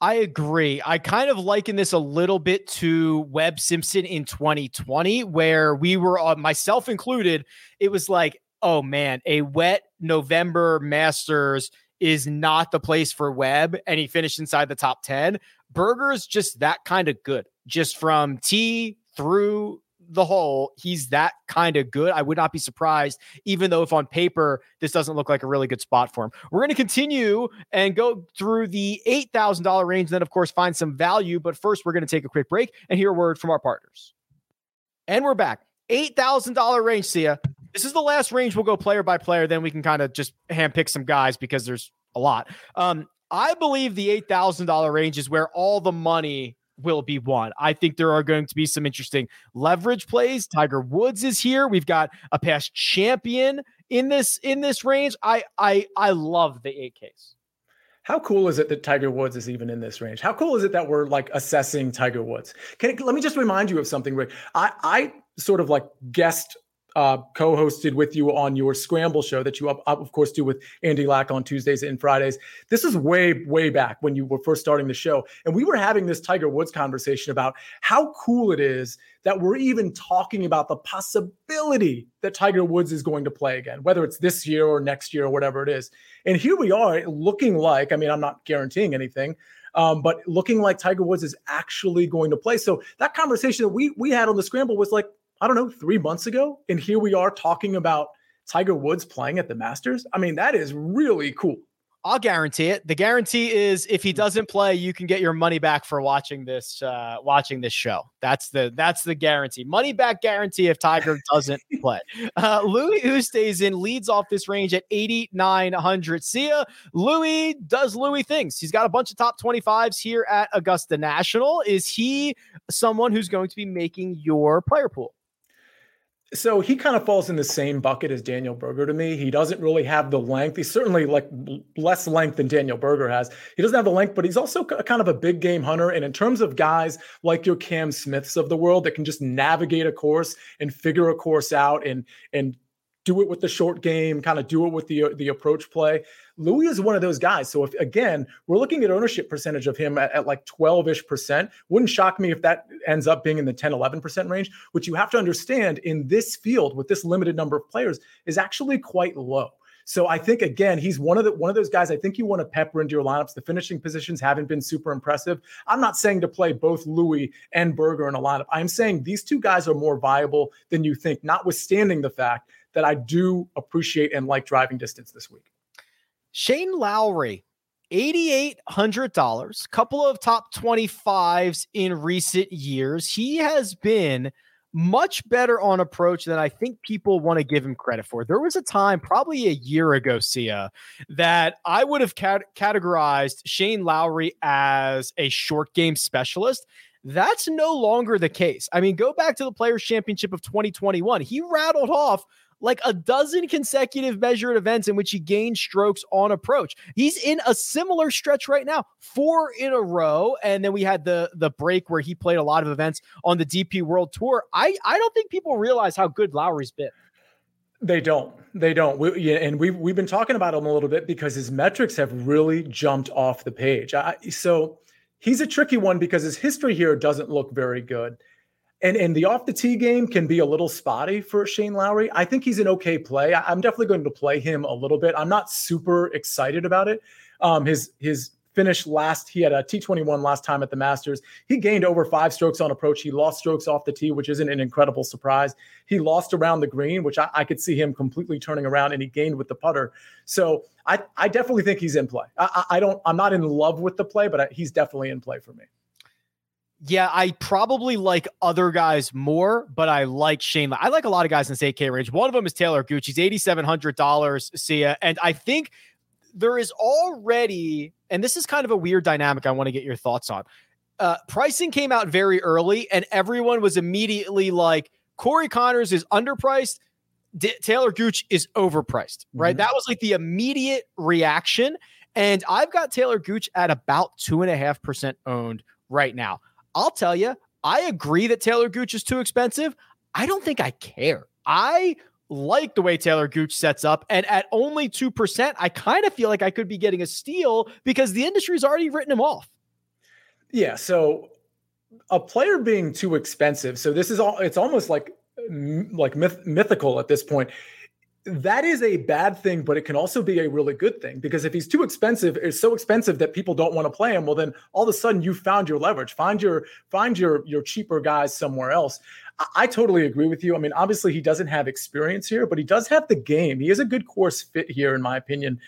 I agree. I kind of liken this a little bit to Webb Simpson in 2020, where we were, uh, myself included, it was like, oh man, a wet November Masters is not the place for Webb, and he finished inside the top 10. Berger's just that kind of good, just from tee through the whole, he's that kind of good. I would not be surprised, even though if on paper this doesn't look like a really good spot for him. We're going to continue and go through the $8,000 range, then, of course, find some value. But first, we're going to take a quick break and hear a word from our partners. And we're back. $8,000 range, Sia. This is the last range we'll go player by player. Then we can kind of just handpick some guys because there's a lot. Um, I believe the $8,000 range is where all the money will be won. I think there are going to be some interesting leverage plays. Tiger Woods is here. We've got a past champion in this in this range. I I I love the 8Ks. How cool is it that Tiger Woods is even in this range? How cool is it that we're like assessing Tiger Woods? Can it, let me just remind you of something, Rick. I I sort of like guessed uh, co-hosted with you on your Scramble show that you, up of course, do with Andy Lack on Tuesdays and Fridays. This is way, way back when you were first starting the show, and we were having this Tiger Woods conversation about how cool it is that we're even talking about the possibility that Tiger Woods is going to play again, whether it's this year or next year or whatever it is. And here we are, looking like I mean, I'm not guaranteeing anything. Um, but looking like Tiger Woods is actually going to play. So that conversation that we we had on the scramble was like, I don't know, three months ago. And here we are talking about Tiger Woods playing at the Masters. I mean, that is really cool. I'll guarantee it. The guarantee is if he doesn't play, you can get your money back for watching this uh watching this show. That's the that's the guarantee. Money back guarantee if Tiger <laughs> doesn't play. Uh Louis Oosthuizen in leads off this range at 8900. Sia. Louis does Louis things. He's got a bunch of top 25s here at Augusta National. Is he someone who's going to be making your player pool? So he kind of falls in the same bucket as Daniel Berger to me. He doesn't really have the length. He's certainly like less length than Daniel Berger has. He doesn't have the length, but he's also kind of a big game hunter. And in terms of guys like your Cam Smiths of the world that can just navigate a course and figure a course out and and do it with the short game, kind of do it with the uh, the approach play. Louis is one of those guys. So if again, we're looking at ownership percentage of him at, at like 12-ish percent. Wouldn't shock me if that ends up being in the 10, 11% range, which you have to understand in this field with this limited number of players is actually quite low. So I think again, he's one of the one of those guys I think you want to pepper into your lineups. The finishing positions haven't been super impressive. I'm not saying to play both Louis and Berger in a lineup. I'm saying these two guys are more viable than you think, notwithstanding the fact that I do appreciate and like driving distance this week. Shane Lowry, $8,800, couple of top 25s in recent years. He has been much better on approach than I think people want to give him credit for. There was a time, probably a year ago, Sia, that I would have cat- categorized Shane Lowry as a short game specialist. That's no longer the case. I mean, go back to the Players' Championship of 2021. He rattled off like a dozen consecutive measured events in which he gained strokes on approach. He's in a similar stretch right now, four in a row, and then we had the the break where he played a lot of events on the DP World Tour. I I don't think people realize how good Lowry's been. They don't. They don't. We, yeah, and we've we've been talking about him a little bit because his metrics have really jumped off the page. I, so he's a tricky one because his history here doesn't look very good. And and the off the tee game can be a little spotty for Shane Lowry. I think he's an okay play. I, am definitely going to play him a little bit. I'm not super excited about it. Um, his his finish last, he had a T21 last time at the Masters. He gained over five strokes on approach. He lost strokes off the tee, which isn't an incredible surprise. He lost around the green, which I, I could see him completely turning around, and he gained with the putter. So I I definitely think he's in play. I, I don't. I'm not in love with the play, but I, he's definitely in play for me. Yeah, I probably like other guys more, but I like Shane. I like a lot of guys in this 8K range. One of them is Talor Gooch. He's $8,700, Sia. And I think there is already, and this is kind of a weird dynamic I want to get your thoughts on. Uh, pricing came out very early, and everyone was immediately like, Corey Conners is underpriced. D- Talor Gooch is overpriced, right? Mm-hmm. That was like the immediate reaction. And I've got Talor Gooch at about two and a half percent owned right now. I'll tell you, I agree that Talor Gooch is too expensive. I don't think I care. I like the way Talor Gooch sets up. And at only 2%, I kind of feel like I could be getting a steal because the industry's already written him off. Yeah. So a player being too expensive. So this is all, it's almost like, like myth, mythical at this point that is a bad thing, but it can also be a really good thing because if he's too expensive, it's so expensive that people don't want to play him. Well, then all of a sudden you found your leverage. Find your find your your cheaper guys somewhere else. I, I totally agree with you. I mean, obviously he doesn't have experience here, but he does have the game. He is a good course fit here, in my opinion.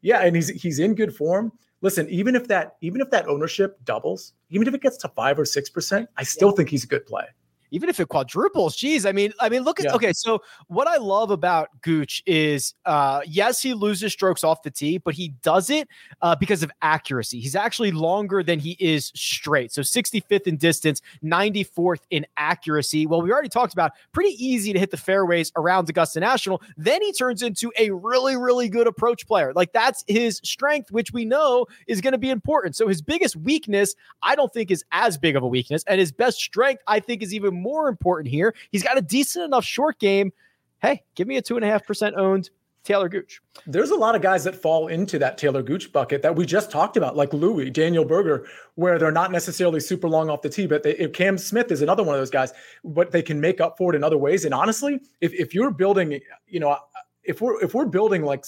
Yeah, and he's he's in good form. Listen, even if that even if that ownership doubles, even if it gets to five or six percent, I still yeah. think he's a good play even if it quadruples, geez, I mean, I mean, look at yeah. okay. So what I love about Gooch is, uh, yes, he loses strokes off the tee, but he does it uh, because of accuracy. He's actually longer than he is straight. So 65th in distance, 94th in accuracy. Well, we already talked about pretty easy to hit the fairways around Augusta National. Then he turns into a really, really good approach player. Like that's his strength, which we know is going to be important. So his biggest weakness, I don't think, is as big of a weakness, and his best strength, I think, is even more important here. He's got a decent enough short game. hey, give me a two and a half percent owned Talor Gooch. There's a lot of guys that fall into that Talor Gooch bucket that we just talked about, like Louis, Daniel Berger, where they're not necessarily super long off the tee, but they, Cam Smith is another one of those guys, but they can make up for it in other ways. And honestly, if, if you're building, you know, if we're if we're building like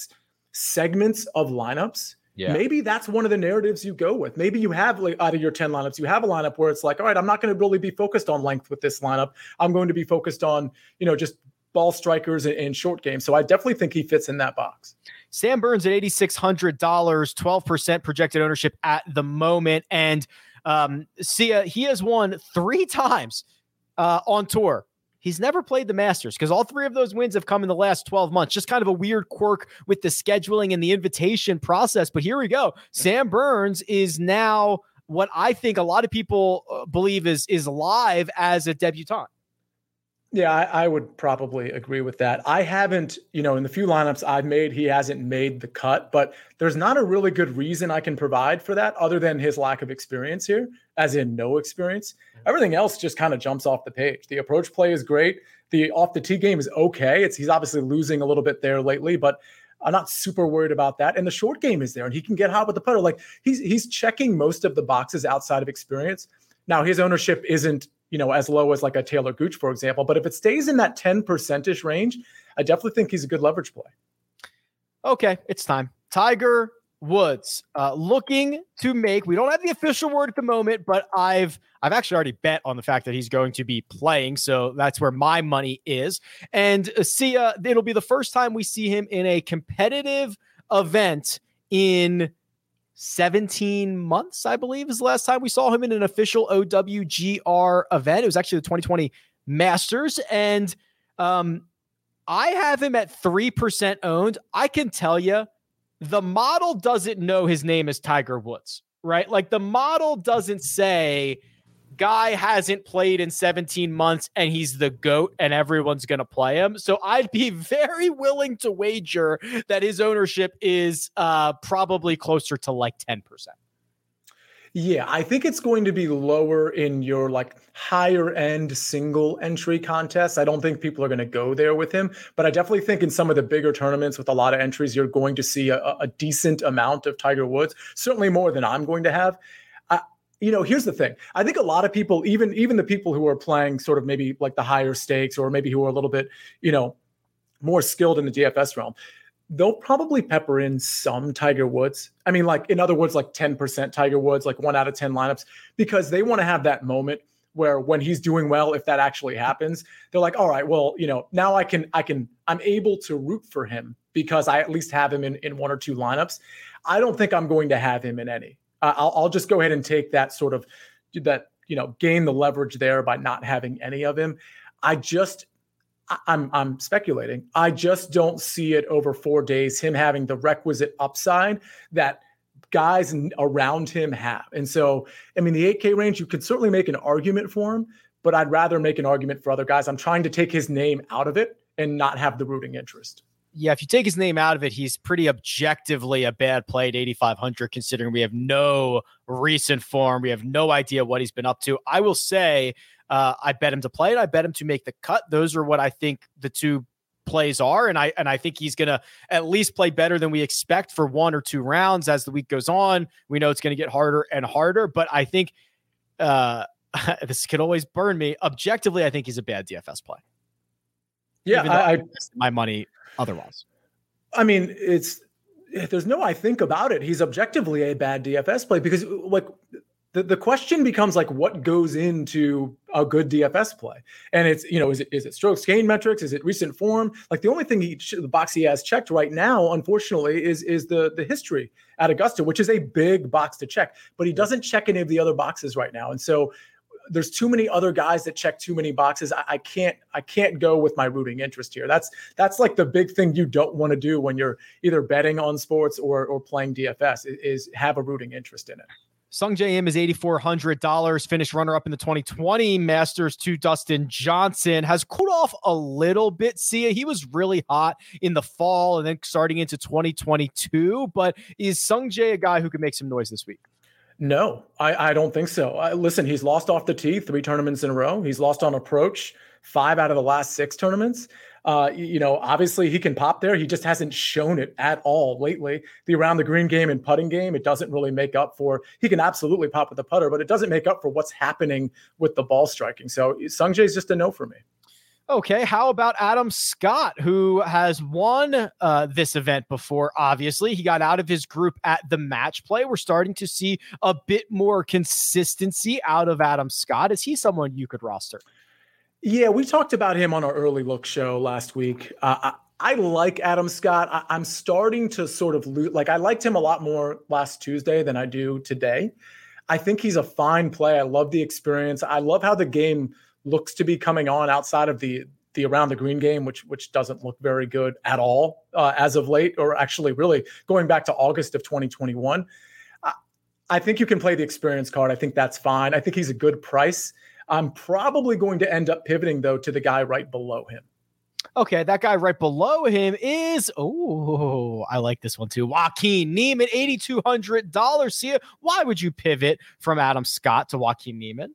segments of lineups, yeah. maybe that's one of the narratives you go with. Maybe you have like out of your 10 lineups, you have a lineup where it's like, all right, I'm not going to really be focused on length with this lineup. I'm going to be focused on, you know, just ball strikers and short games. So I definitely think he fits in that box. Sam Burns at $8,600, 12% projected ownership at the moment. And um, Sia, he has won three times uh, on tour. He's never played the Masters because all three of those wins have come in the last 12 months. Just kind of a weird quirk with the scheduling and the invitation process. But here we go. Sam Burns is now what I think a lot of people uh, believe is is live as a debutant. Yeah, I, I, would probably agree with that. I haven't, you know, in the few lineups I've made, he hasn't made the cut, but there's not a really good reason I can provide for that other than his lack of experience here, as in no experience. Everything else just kind of jumps off the page. The approach play is great. The off the tee game is okay. It's he's obviously losing a little bit there lately, but I'm not super worried about that. And the short game is there, and he can get hot with the putter. Like he's he's checking most of the boxes outside of experience. Now his ownership isn't you know, as low as like a Talor Gooch, for example. But if it stays in that 10 percentage range, I definitely think he's a good leverage play. Okay, it's time. Tiger Woods uh, looking to make. We don't have the official word at the moment, but I've I've actually already bet on the fact that he's going to be playing, so that's where my money is. And uh, see, uh, it'll be the first time we see him in a competitive event in 17 months, I believe, is the last time we saw him in an official OWGR event. It was actually the 2020 Masters. And um, I have him at 3% owned. I can tell you, the model doesn't know his name is Tiger Woods, right? Like the model doesn't say, guy hasn't played in 17 months and he's the GOAT and everyone's going to play him. So I'd be <laughs> very willing to wager that his ownership is uh, probably closer to like 10%. Yeah, I think it's going to be lower in your like higher end single entry contests. I don't think people are going to go there with him, but I definitely think in some of the bigger tournaments with a lot of entries, you're going to see a, a decent amount of Tiger Woods, certainly more than I'm going to have you know here's the thing. I think a lot of people even even the people who are playing sort of maybe like the higher stakes or maybe who are a little bit you know more skilled in the dfs realm they'll probably pepper in some tiger woods. I mean like in other words like 10% tiger woods like one out of 10 lineups because they want to have that moment where when he's doing well if that actually happens they're like all right well you know now i can i can i'm able to root for him because i at least have him in, in one or two lineups. I don't think i'm going to have him in any uh, I'll, I'll just go ahead and take that sort of that you know gain the leverage there by not having any of him. I just I'm I'm speculating. I just don't see it over four days. Him having the requisite upside that guys around him have. And so, I mean, the 8K range, you could certainly make an argument for him, but I'd rather make an argument for other guys. I'm trying to take his name out of it and not have the rooting interest yeah, if you take his name out of it, he's pretty objectively a bad play at 8,500, considering we have no recent form. We have no idea what he's been up to. I will say, uh, I bet him to play it. I bet him to make the cut. Those are what I think the two plays are, and I and I think he's gonna at least play better than we expect for one or two rounds as the week goes on. We know it's gonna get harder and harder, but I think uh, <laughs> this could always burn me. Objectively, I think he's a bad DFS play. Yeah, I, I my money otherwise. I mean, it's eh, there's no I think about it. He's objectively a bad DFS play because uh, like the, the question becomes like what goes into a good DFS play, and it's you know is it is it strokes gain metrics, is it recent form? Like the only thing he the box he has checked right now, unfortunately, is is the the history at Augusta, which is a big box to check, but he doesn't check any of the other boxes right now, and so there's too many other guys that check too many boxes. I, I, can't I can't go with my rooting interest here. That's that's like the big thing you don't want to do when you're either betting on sports or or playing DFS is, have a rooting interest in it. Sungjae Im is $8,400. Finished runner up in the 2020 Masters to Dustin Johnson. Has cooled off a little bit. Sia, he was really hot in the fall and then starting into 2022. But is Sungjae a guy who can make some noise this week? No, I, I don't think so. I, listen, he's lost off the tee three tournaments in a row. He's lost on approach five out of the last six tournaments. Uh, you know, obviously he can pop there. He just hasn't shown it at all lately. The around the green game and putting game, it doesn't really make up for. He can absolutely pop with the putter, but it doesn't make up for what's happening with the ball striking. So Sungjae is just a no for me. Okay, how about Adam Scott, who has won uh, this event before? Obviously, he got out of his group at the match play. We're starting to see a bit more consistency out of Adam Scott. Is he someone you could roster? Yeah, we talked about him on our early look show last week. Uh, I, I, like Adam Scott. I, am starting to sort of lo- like I liked him a lot more last Tuesday than I do today. I think he's a fine play. I love the experience. I love how the game looks to be coming on outside of the the around the green game, which which doesn't look very good at all uh, as of late, or actually really going back to August of 2021. I, I think you can play the experience card. I think that's fine. I think he's a good price. I'm probably going to end up pivoting though to the guy right below him. Okay, that guy right below him is oh, I like this one too. Joaquin Niemann, eighty two hundred dollars. Sia, why would you pivot from Adam Scott to Joaquin Niemann?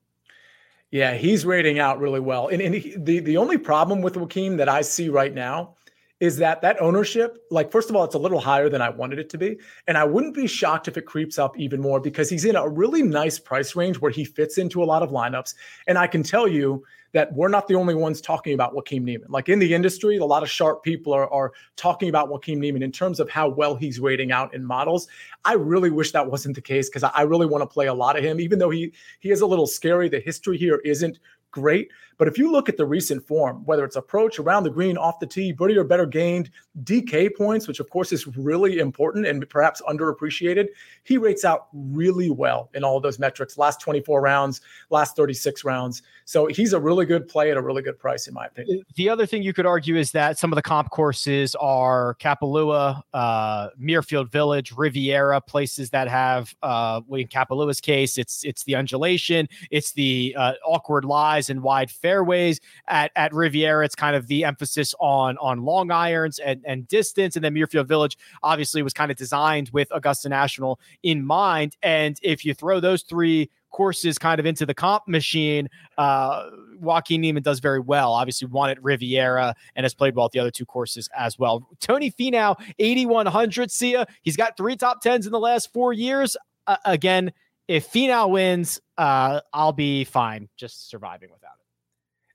Yeah, he's rating out really well. And, and he, the the only problem with Joaquin that I see right now is that that ownership, like first of all, it's a little higher than I wanted it to be, and I wouldn't be shocked if it creeps up even more because he's in a really nice price range where he fits into a lot of lineups. And I can tell you that we're not the only ones talking about Joaquin Niemann. Like in the industry, a lot of sharp people are, are talking about Joaquin Niemann in terms of how well he's rating out in models. I really wish that wasn't the case because I really want to play a lot of him, even though he he is a little scary. The history here isn't great. But if you look at the recent form, whether it's approach around the green, off the tee, birdie or better gained, DK points, which of course is really important and perhaps underappreciated, he rates out really well in all those metrics. Last 24 rounds, last 36 rounds. So he's a really good play at a really good price, in my opinion. The other thing you could argue is that some of the comp courses are Kapalua, uh, Muirfield Village, Riviera, places that have, uh, in Kapalua's case, it's it's the undulation, it's the uh, awkward lies and wide fairways. At at Riviera, it's kind of the emphasis on on long irons and and distance. And then Muirfield Village obviously was kind of designed with Augusta National in mind. And if you throw those three courses kind of into the comp machine, uh, Joaquin Niemann does very well. Obviously, won at Riviera and has played well at the other two courses as well. Tony Finau, 8,100. Sia. He's got three top tens in the last four years. Uh, again, if Finau wins, uh, I'll be fine just surviving without it.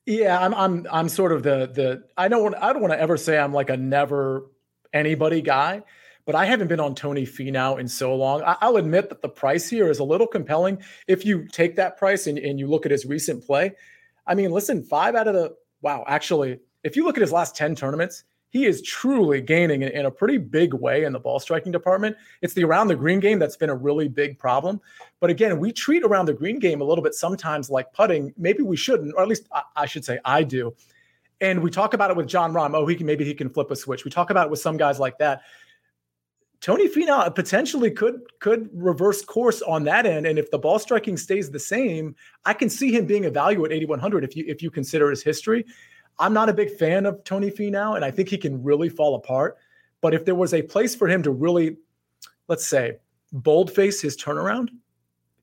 Yeah, I'm I'm I'm sort of the the I don't want I don't want to ever say I'm like a never anybody guy, but I haven't been on Tony Finau in so long. I, will admit that the price here is a little compelling. If you take that price and, and you look at his recent play, I mean, listen, five out of the wow, actually, if you look at his last 10 tournaments, he is truly gaining in, in, a pretty big way in the ball striking department. It's the around the green game that's been a really big problem. But again, we treat around the green game a little bit sometimes like putting. Maybe we shouldn't, or at least I, I should say I do. And we talk about it with Jon Rahm. Oh, he can maybe he can flip a switch. We talk about it with some guys like that. Tony Finau potentially could could reverse course on that end, and if the ball striking stays the same, I can see him being a value at 8100 if you if you consider his history. I'm not a big fan of Tony Finau, and I think he can really fall apart. But if there was a place for him to really, let's say, boldface his turnaround,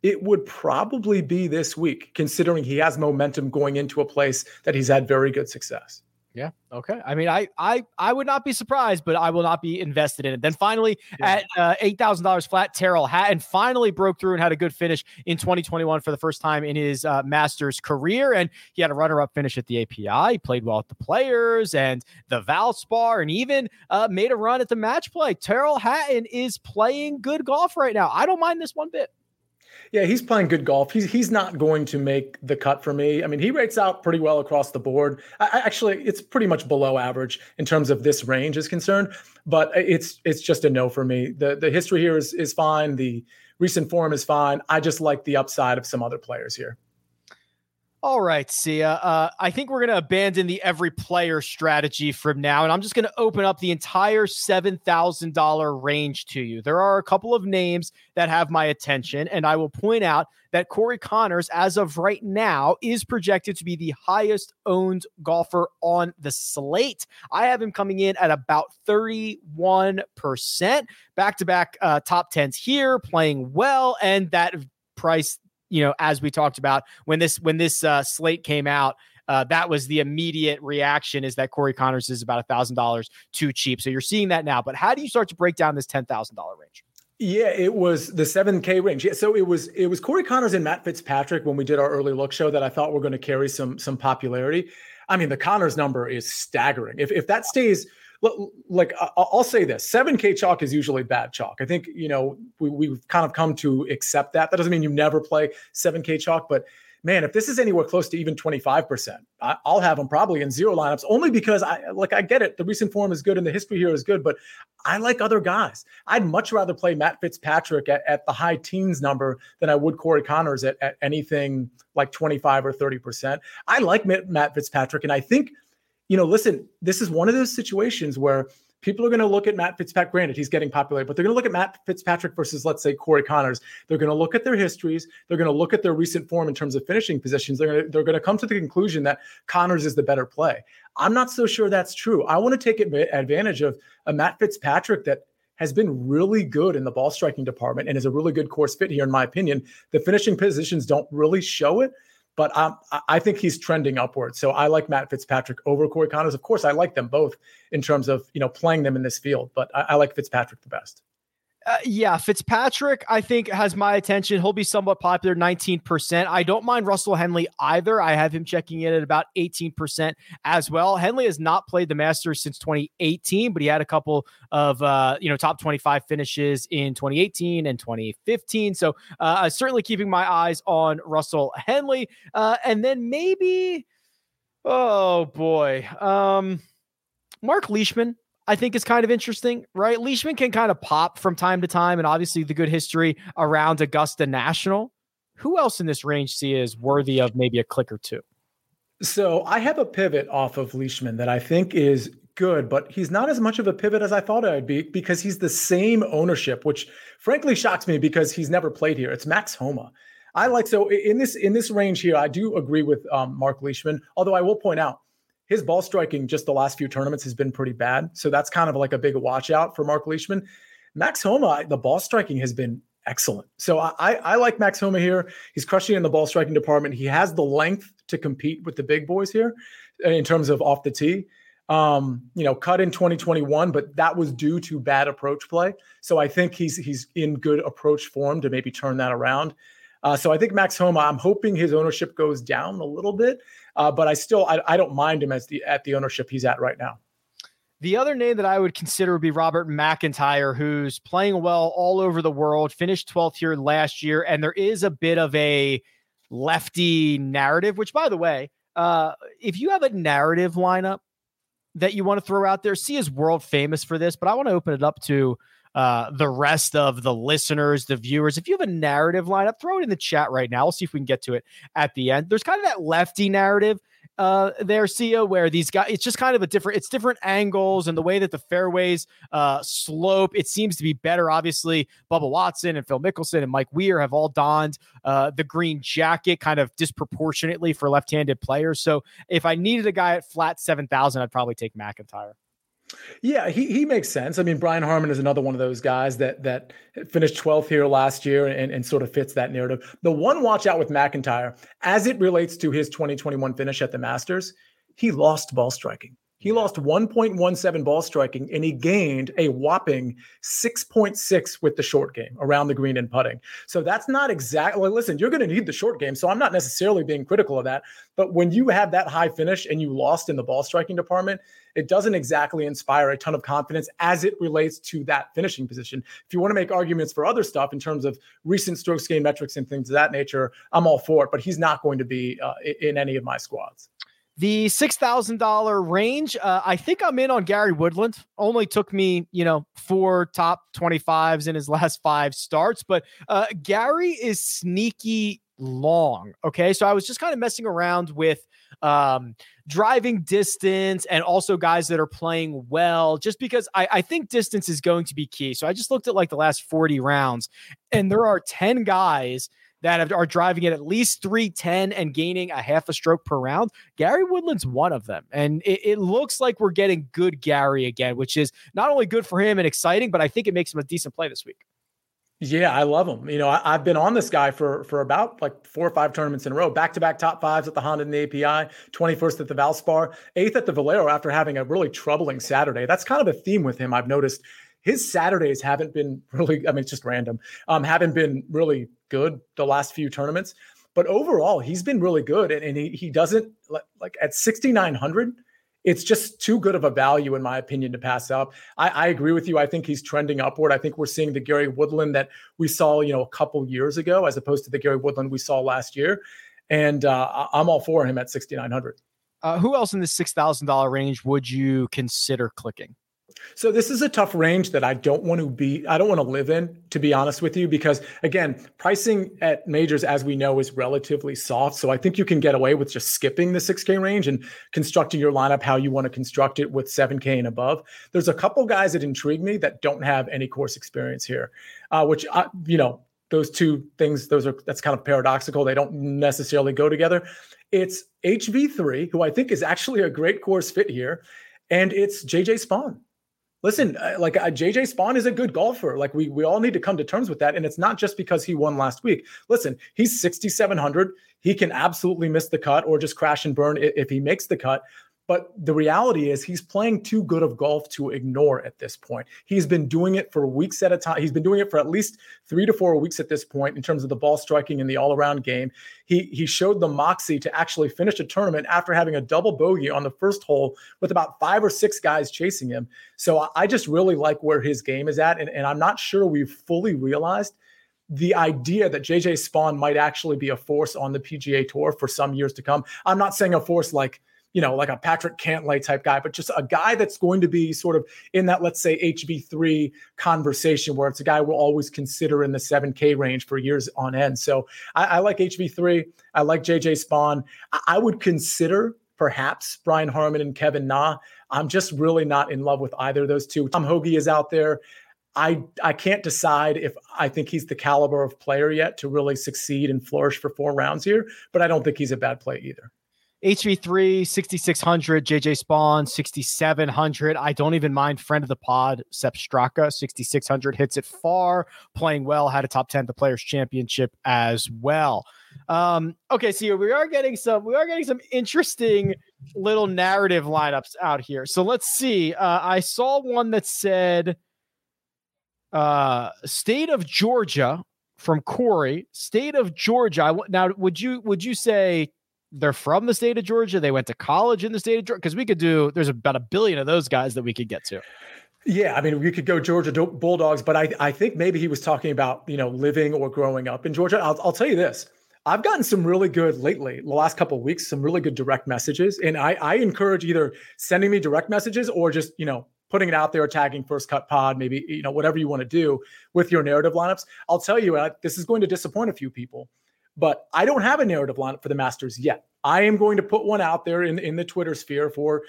it would probably be this week, considering he has momentum going into a place that he's had very good success. Yeah. Okay. I mean, I I I would not be surprised, but I will not be invested in it. Then finally, yeah. at uh, eight thousand dollars flat, Tyrrell Hatton finally broke through and had a good finish in 2021 for the first time in his uh, Masters career, and he had a runner-up finish at the API. He played well at the Players and the Valspar, and even uh, made a run at the Match Play. Tyrrell Hatton is playing good golf right now. I don't mind this one bit. Yeah, he's playing good golf. He's he's not going to make the cut for me. I mean, he rates out pretty well across the board. I, actually, it's pretty much below average in terms of this range is concerned. But it's it's just a no for me. the The history here is is fine. The recent form is fine. I just like the upside of some other players here. All right, Sia. Uh, I think we're going to abandon the every player strategy from now, and I'm just going to open up the entire $7,000 range to you. There are a couple of names that have my attention, and I will point out that Corey Conners, as of right now, is projected to be the highest owned golfer on the slate. I have him coming in at about 31%. Back to back top 10s here, playing well, and that price you know, as we talked about when this when this uh, slate came out, uh, that was the immediate reaction is that Corey Conners is about a thousand dollars too cheap. So you're seeing that now. But how do you start to break down this ten thousand dollar range? Yeah, it was the 7K range. Yeah, so it was it was Corey Conners and Matt Fitzpatrick when we did our early look show that I thought were going to carry some some popularity. I mean, the Conners number is staggering. If if that stays like I'll say this 7K chalk is usually bad chalk. I think, you know, we, we've kind of come to accept that. That doesn't mean you never play 7K chalk, but man, if this is anywhere close to even 25%, I, will have them probably in zero lineups only because I like I get it. The recent form is good and the history here is good, but I like other guys. I'd much rather play Matt Fitzpatrick at, at the high teens number than I would Corey Conners at, at anything like 25 or 30%. I like Matt Fitzpatrick, and I think, you know, listen, this is one of those situations where people are going to look at Matt Fitzpatrick. Granted, he's getting popular, but they're going to look at Matt Fitzpatrick versus, let's say, Corey Conners. They're going to look at their histories. They're going to look at their recent form in terms of finishing positions. They're going to, they're going to come to the conclusion that Conners is the better play. I'm not so sure that's true. I want to take advantage of a Matt Fitzpatrick that has been really good in the ball striking department and is a really good course fit here, in my opinion. The finishing positions don't really show it, but um, I think he's trending upward. So I like Matt Fitzpatrick over Corey Conners. Of course, I like them both in terms of you know playing them in this field, but I, I like Fitzpatrick the best. Uh, yeah, Fitzpatrick, I think, has my attention. He'll be somewhat popular, 19%. I don't mind Russell Henley either. I have him checking in at about 18% as well. Henley has not played the Masters since 2018, but he had a couple of, uh, you know, top 25 finishes in 2018 and 2015. So uh, certainly keeping my eyes on Russell Henley. Uh, and then maybe, oh boy, um, Mark Leishman. I think is kind of interesting, right? Leishman can kind of pop from time to time, and obviously the good history around Augusta National. Who else in this range Sia is worthy of maybe a click or two? So I have a pivot off of Leishman that I think is good, but he's not as much of a pivot as I thought I'd be because he's the same ownership, which frankly shocks me because he's never played here. It's Max Homa. I like so in this in this range here. I do agree with um, Mark Leishman, although I will point out his ball striking just the last few tournaments has been pretty bad. So that's kind of like a big watch out for Mark Leishman. Max Homa, the ball striking has been excellent. So I, I like Max Homa here. He's crushing in the ball striking department. He has the length to compete with the big boys here in terms of off the tee. Um, you know, cut in 2021, but that was due to bad approach play. So I think he's he's in good approach form to maybe turn that around. Uh, so I think Max Homa, I'm hoping his ownership goes down a little bit, uh, but I still I, I don't mind him as the at the ownership he's at right now. The other name that I would consider would be Robert McIntyre, who's playing well all over the world, finished 12th here last year. And there is a bit of a lefty narrative, which, by the way, uh, if you have a narrative lineup that you want to throw out there, Sia is world famous for this, but I want to open it up to uh, the rest of the listeners, the viewers. If you have a narrative lineup, throw it in the chat right now. We'll see if we can get to it at the end. There's kind of that lefty narrative uh, there, Sia, where these guys, it's just kind of a different, it's different angles and the way that the fairways uh, slope. It seems to be better. Obviously, Bubba Watson and Phil Mickelson and Mike Weir have all donned uh, the green jacket kind of disproportionately for left handed players. So if I needed a guy at flat 7,000, I'd probably take McIntyre. Yeah, he he makes sense. I mean, Brian Harman is another one of those guys that that finished 12th here last year and, and sort of fits that narrative. The one watch out with McIntyre as it relates to his 2021 finish at the Masters, he lost ball striking. He lost 1.17 ball striking and he gained a whopping 6.6 with the short game around the green and putting. So that's not exactly, listen, you're going to need the short game. So I'm not necessarily being critical of that. But when you have that high finish and you lost in the ball striking department, it doesn't exactly inspire a ton of confidence as it relates to that finishing position. If you want to make arguments for other stuff in terms of recent strokes gain metrics and things of that nature, I'm all for it. But he's not going to be uh, in any of my squads. The $6,000 range, uh, I think I'm in on Gary Woodland. Only took me, you know, four top 25s in his <laughs> last five starts, but uh, Gary is sneaky long. Okay. So I was just kind of messing around with um, driving distance and also guys that are playing well, just because I, I think distance is going to be key. So I just looked at like the last 40 rounds, and there are 10 guys that are driving it at least 310 and gaining a half a stroke per round. Gary Woodland's one of them. And it, it, looks like we're getting good Gary again, which is not only good for him and exciting, but I think it makes him a decent play this week. Yeah, I love him. You know, I, have been on this guy for for about like four or five tournaments in a row, back to back top fives at the Honda and the API, 21st at the Valspar, eighth at the Valero after having a really troubling Saturday. That's kind of a theme with him. I've noticed his Saturdays haven't been <laughs> really, I mean, it's just random, um, haven't been really good the last few tournaments. But overall, he's been really good. And, and he, he doesn't like at 6,900 it's just too good of a value, in my opinion, to pass up. I, I, agree with you. I think he's trending upward. I think we're seeing the Gary Woodland that we saw, you know, a couple years ago, as opposed to the Gary Woodland we saw last year. And uh, I'm all for him at 6,900. Uh, who else in the six thousand dollar range would you consider clicking? So this is a tough range that I don't want to be I don't want to live in to be honest with you because again, pricing at majors as we know is relatively soft. So I think you can get away with just skipping the 6k range and constructing your lineup how you want to construct it with 7k and above. There's a couple guys that intrigue me that don't have any course experience here. Uh, which I, you know, those two things those are that's kind of paradoxical. They don't necessarily go together. It's HV3 who I think is actually a great course fit here and it's JJ Spaun listen, uh, like uh, JJ Spaun is a good golfer. Like we we all need to come to terms with that. And it's not just because he won last week. Listen, he's 6,700. He can absolutely miss the cut or just crash and burn if he makes the cut. But the reality is, he's playing too good of golf to ignore at this point. He's been doing it for weeks at a time. He's been doing it for at least three to four weeks at this point in terms of the ball striking and the all around game. He, he showed the moxie to actually finish a tournament after having a double bogey on the first hole with about five or six guys chasing him. So I just really like where his game is at. And, and I'm not sure we've fully realized the idea that JJ Spaun might actually be a force on the PGA Tour for some years to come. I'm not saying a force like you know, like a Patrick Cantlay type guy, but just a guy that's going to be sort of in that, let's say, HV3 conversation where it's a guy we'll always consider in the 7K range for years on end. So I, I like HV3. I like JJ Spaun. I, I would consider perhaps Brian Harman and Kevin Na. I'm just really not in love with either of those two. Tom Hoge is out there. I I can't decide if I think he's the caliber of player yet to really succeed and flourish for four rounds here, but I don't think he's a bad play either. HV3, 6,600. JJ Spaun, 6,700. I don't even mind friend of the pod, Sepp Straka, 6,600. Hits it far, playing well, had a top 10 the Players Championship as well. Um, okay, so we are getting some, we are getting some interesting little narrative lineups out here. So let's see. Uh, I saw one that said, uh, state of Georgia from Corey, state of Georgia. Now, would you, would you say they're from the state of Georgia. They went to college in the state of Georgia because we could do. There's about a billion of those guys that we could get to. Yeah, I mean, we could go Georgia Bulldogs, but I I think maybe he was talking about you know living or growing up in Georgia. I'll, I'll tell you this. I've gotten some really good lately, the last couple of weeks, some really good direct messages. And I, I encourage either sending me direct messages or just, you know, putting it out there, tagging First Cut Pod, maybe, you know, whatever you want to do with your narrative lineups. I'll tell you, this is going to disappoint a few people. But I don't have a narrative lineup for the Masters yet. I am going to put one out there in, in the Twitter sphere for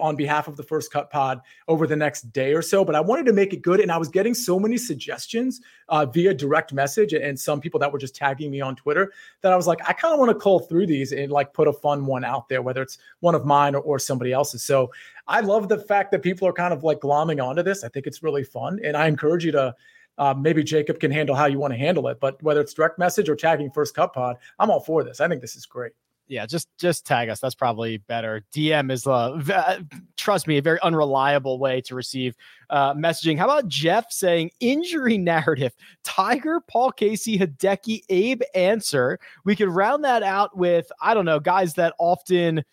on behalf of the First Cut Pod over the next day or so. But I wanted to make it good, and I was getting so many suggestions uh, via direct message and some people that were just tagging me on Twitter that I was like, I kind of want to cull through these and like put a fun one out there, whether it's one of mine or, or somebody else's. So I love the fact that people are kind of like glomming onto this. I think it's really fun, and I encourage you to uh, maybe Jacob can handle how you want to handle it. But whether it's direct message or tagging First Cut Pod, I'm all for this. I think this is great. Yeah, just just tag us. That's probably better. DM is uh, trust me, a very unreliable way to receive uh, messaging. How about Jeff saying injury narrative? Tiger, Paul Casey, Hideki, Abe Ancer. We could round that out with I don't know guys that often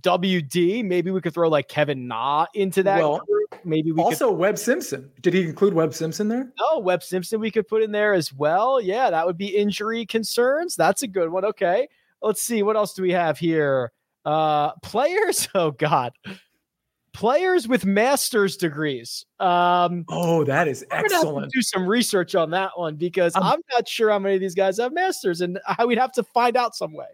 WD. Maybe we could throw like Kevin Na into that. Well. Maybe we also could... Webb Simpson. Did he include Webb Simpson there? No, Webb Simpson we could put in there as well. Yeah, that would be injury concerns. That's a good one. Okay, let's see what else do we have here. Uh, players. <laughs> Oh God. Players with master's degrees. Um, oh, that is excellent. do some research on that one because I'm, I'm not sure how many of these guys have masters, and we'd have to find out some way.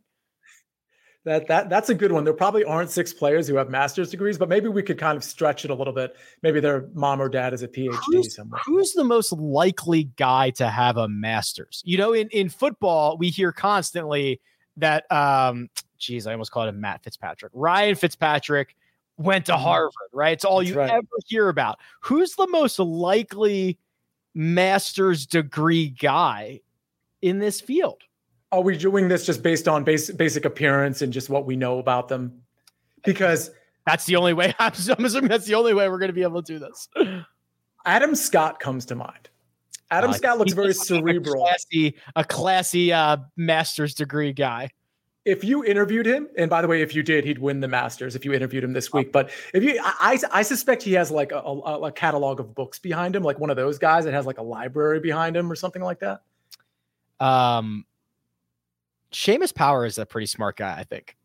That that that's a good one. There probably aren't six players who have master's degrees, but maybe we could kind of stretch it a little bit. Maybe their mom or dad is a PhD who's, somewhere. Who's the most likely guy to have a master's? You know, in in football, we hear constantly that um geez, I almost called him Matt Fitzpatrick. Ryan Fitzpatrick went to mm-hmm. Harvard, right? It's all that's you right. ever hear about. Who's the most likely master's degree guy in this field. Are we doing this just based on basic basic appearance and just what we know about them? Because that's the only way. <laughs> I'm assuming that's the only way we're going to be able to do this. Adam Scott comes to mind. Adam uh, Scott looks very cerebral, a classy, a classy uh, master's degree guy. If you interviewed him, and by the way, if you did, he'd win the Masters if you interviewed him this week. But if you, I, I suspect he has like a, a, a catalog of books behind him, like one of those guys that has like a library behind him or something like that. Um, Seamus Power is a pretty smart guy, I think.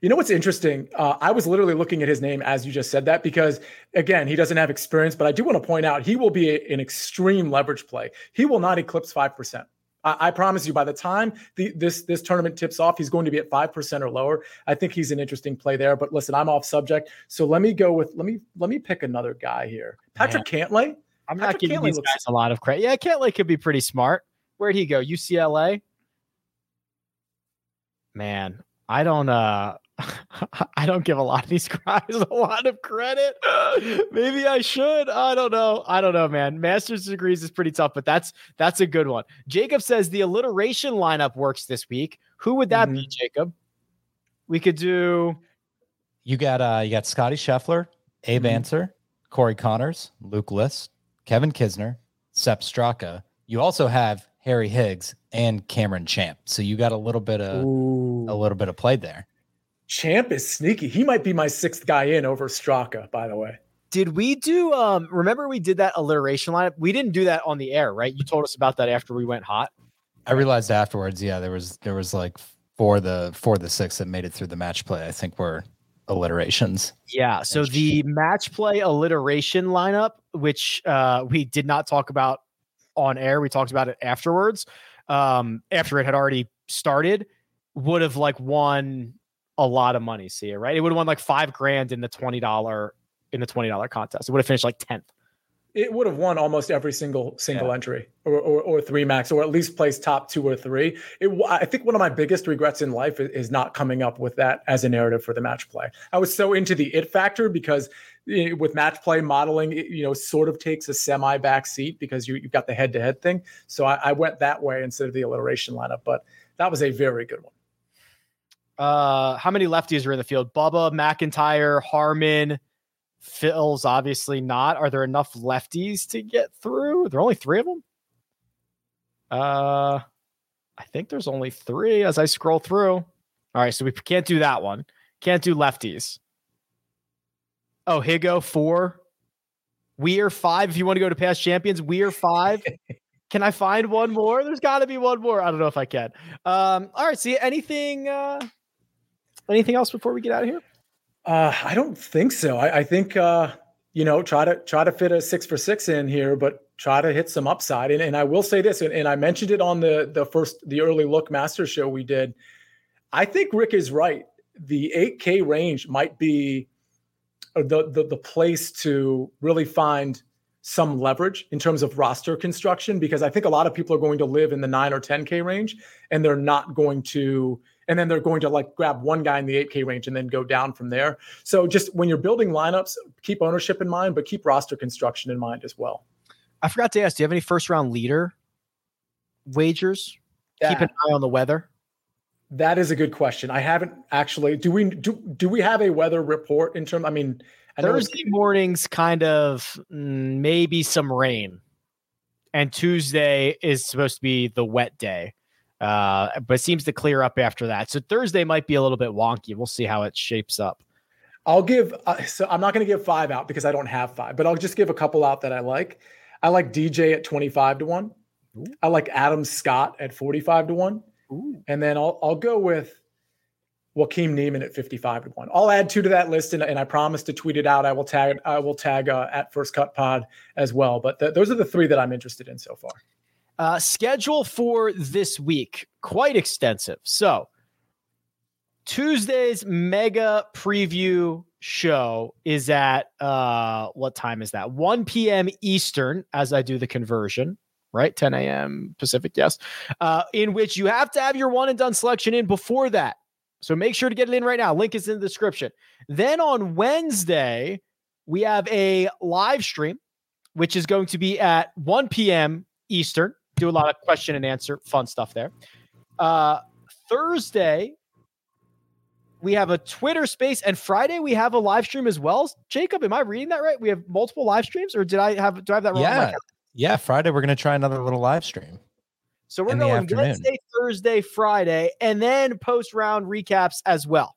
You know what's interesting? Uh, I was literally looking at his name as you just said that because, again, he doesn't have experience, but I do want to point out he will be a, an extreme leverage play. He will not eclipse 5%. I, I promise you, by the time the, this this tournament tips off, he's going to be at 5% or lower. I think he's an interesting play there. But listen, I'm off subject. So let me go with let me let me pick another guy here. Patrick Man. Cantlay. I'm Patrick not giving Cantlay these guys a lot of credit. Yeah, Cantlay could be pretty smart. Where'd he go? UCLA? Man, I don't uh <laughs> I don't give a lot of these <laughs> guys a lot of credit. <laughs> Maybe I should. I don't know. I don't know, man. Master's degrees is pretty tough, but that's that's a good one. Jacob says the alliteration lineup works this week. Who would that mm-hmm. be, Jacob? We could do. You got uh you got Scottie Scheffler, Abe mm-hmm. Ancer, Corey Conners, Luke List, Kevin Kisner, Sepp Straka. You also have Harry Higgs and Cameron Champ. So you got a little bit of Ooh. a little bit of play there. Champ is sneaky. He might be my sixth guy in over Straka, by the way. Did we do um remember we did that alliteration lineup? We didn't do that on the air, right? You told us about that after we went hot. I realized afterwards, yeah, there was there was like for the for the six that made it through the match play, I think were alliterations. Yeah. So the match play alliteration lineup, which uh we did not talk about on air, we talked about it afterwards. Um, after it had already started, would have like won a lot of money, see it, right? It would have won like five grand in the twenty dollar in the twenty dollar contest. It would have finished like tenth. It would have won almost every single single yeah. entry or, or, or three max or at least placed top two or three. It, I think one of my biggest regrets in life is, is not coming up with that as a narrative for the match play. I was so into the it factor because eh, with match play modeling, it, you know, sort of takes a semi back seat because you, you've got the head to head thing. So I, I went that way instead of the alliteration lineup, but that was a very good one. Uh, how many lefties are in the field? Bubba, MacIntyre, Harman, Phil's obviously not. Are there enough lefties to get through? There are only three of them. Uh, I think there's only three as I scroll through. All right, so we can't do that one. Can't do lefties. Oh, Higgo four. We are five. If you want to go to past champions, we are five. <laughs> Can I find one more? There's got to be one more. I don't know if I can. Um, all right. See anything? Uh, Anything else before we get out of here? Uh, I don't think so. I, I think uh, you know try to try to fit a six for six in here, but try to hit some upside. And, and I will say this, and, and I mentioned it on the the first the early look master show we did. I think Rick is right. The 8K range might be uh, the, the the place to really find some leverage in terms of roster construction because I think a lot of people are going to live in the 9 or 10K range and they're not going to and then they're going to like grab one guy in the 8K range and then go down from there. So just when you're building lineups, keep ownership in mind, but keep roster construction in mind as well. I forgot to ask, do you have any first round leader wagers? That, keep an eye on the weather. That is a good question. I haven't actually. Do we do do we have a weather report in terms? I mean, I Thursday mornings, kind of mm, maybe some rain, and Tuesday is supposed to be the wet day. Uh, but seems to clear up after that. So Thursday might be a little bit wonky. We'll see how it shapes up. I'll give. Uh, so I'm not going to give five out because I don't have five, but I'll just give a couple out that I like. I like DJ at 25 to one. Ooh. I like Adam Scott at 45 to one. Ooh. And then I'll I'll go with Joaquin Niemann at 55 to one. I'll add two to that list, and, and I promise to tweet it out. I will tag I will tag uh, at First Cut Pod as well. But th- those are the three that I'm interested in so far. Uh, schedule for this week quite extensive. So Tuesday's mega preview show is at uh what time is that 1 p.m eastern as i do the conversion right 10 a.m pacific yes uh in which you have to have your one and done selection in before that so make sure to get it in right now link is in the description then on wednesday we have a live stream which is going to be at 1 p.m. Eastern. Do a lot of question and answer, fun stuff there. Uh, Thursday, we have a Twitter space, and Friday we have a live stream as well. Jacob, am I reading that right? We have multiple live streams, or did I have do I have that wrong? Yeah. Yeah. Friday, we're going to try another little live stream. So we're going. Wednesday, Thursday, Friday, and then post round recaps as well.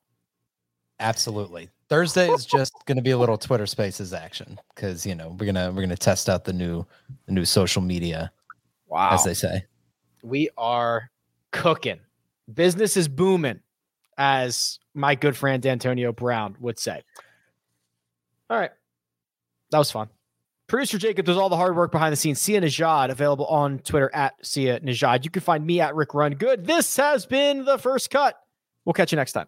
Absolutely. Thursday is just <laughs> going to be a little Twitter Spaces action because you know we're gonna we're gonna test out the new the new social media Wow. as they say. we are cooking. Business is booming, as my good friend Antonio Brown would say. All right. That was fun. Producer Jacob does all the hard work behind the scenes. Sia Nejad, available on Twitter at Sia Nejad. You can find me at Rick Run Good. This has been the first cut. We'll catch you next time.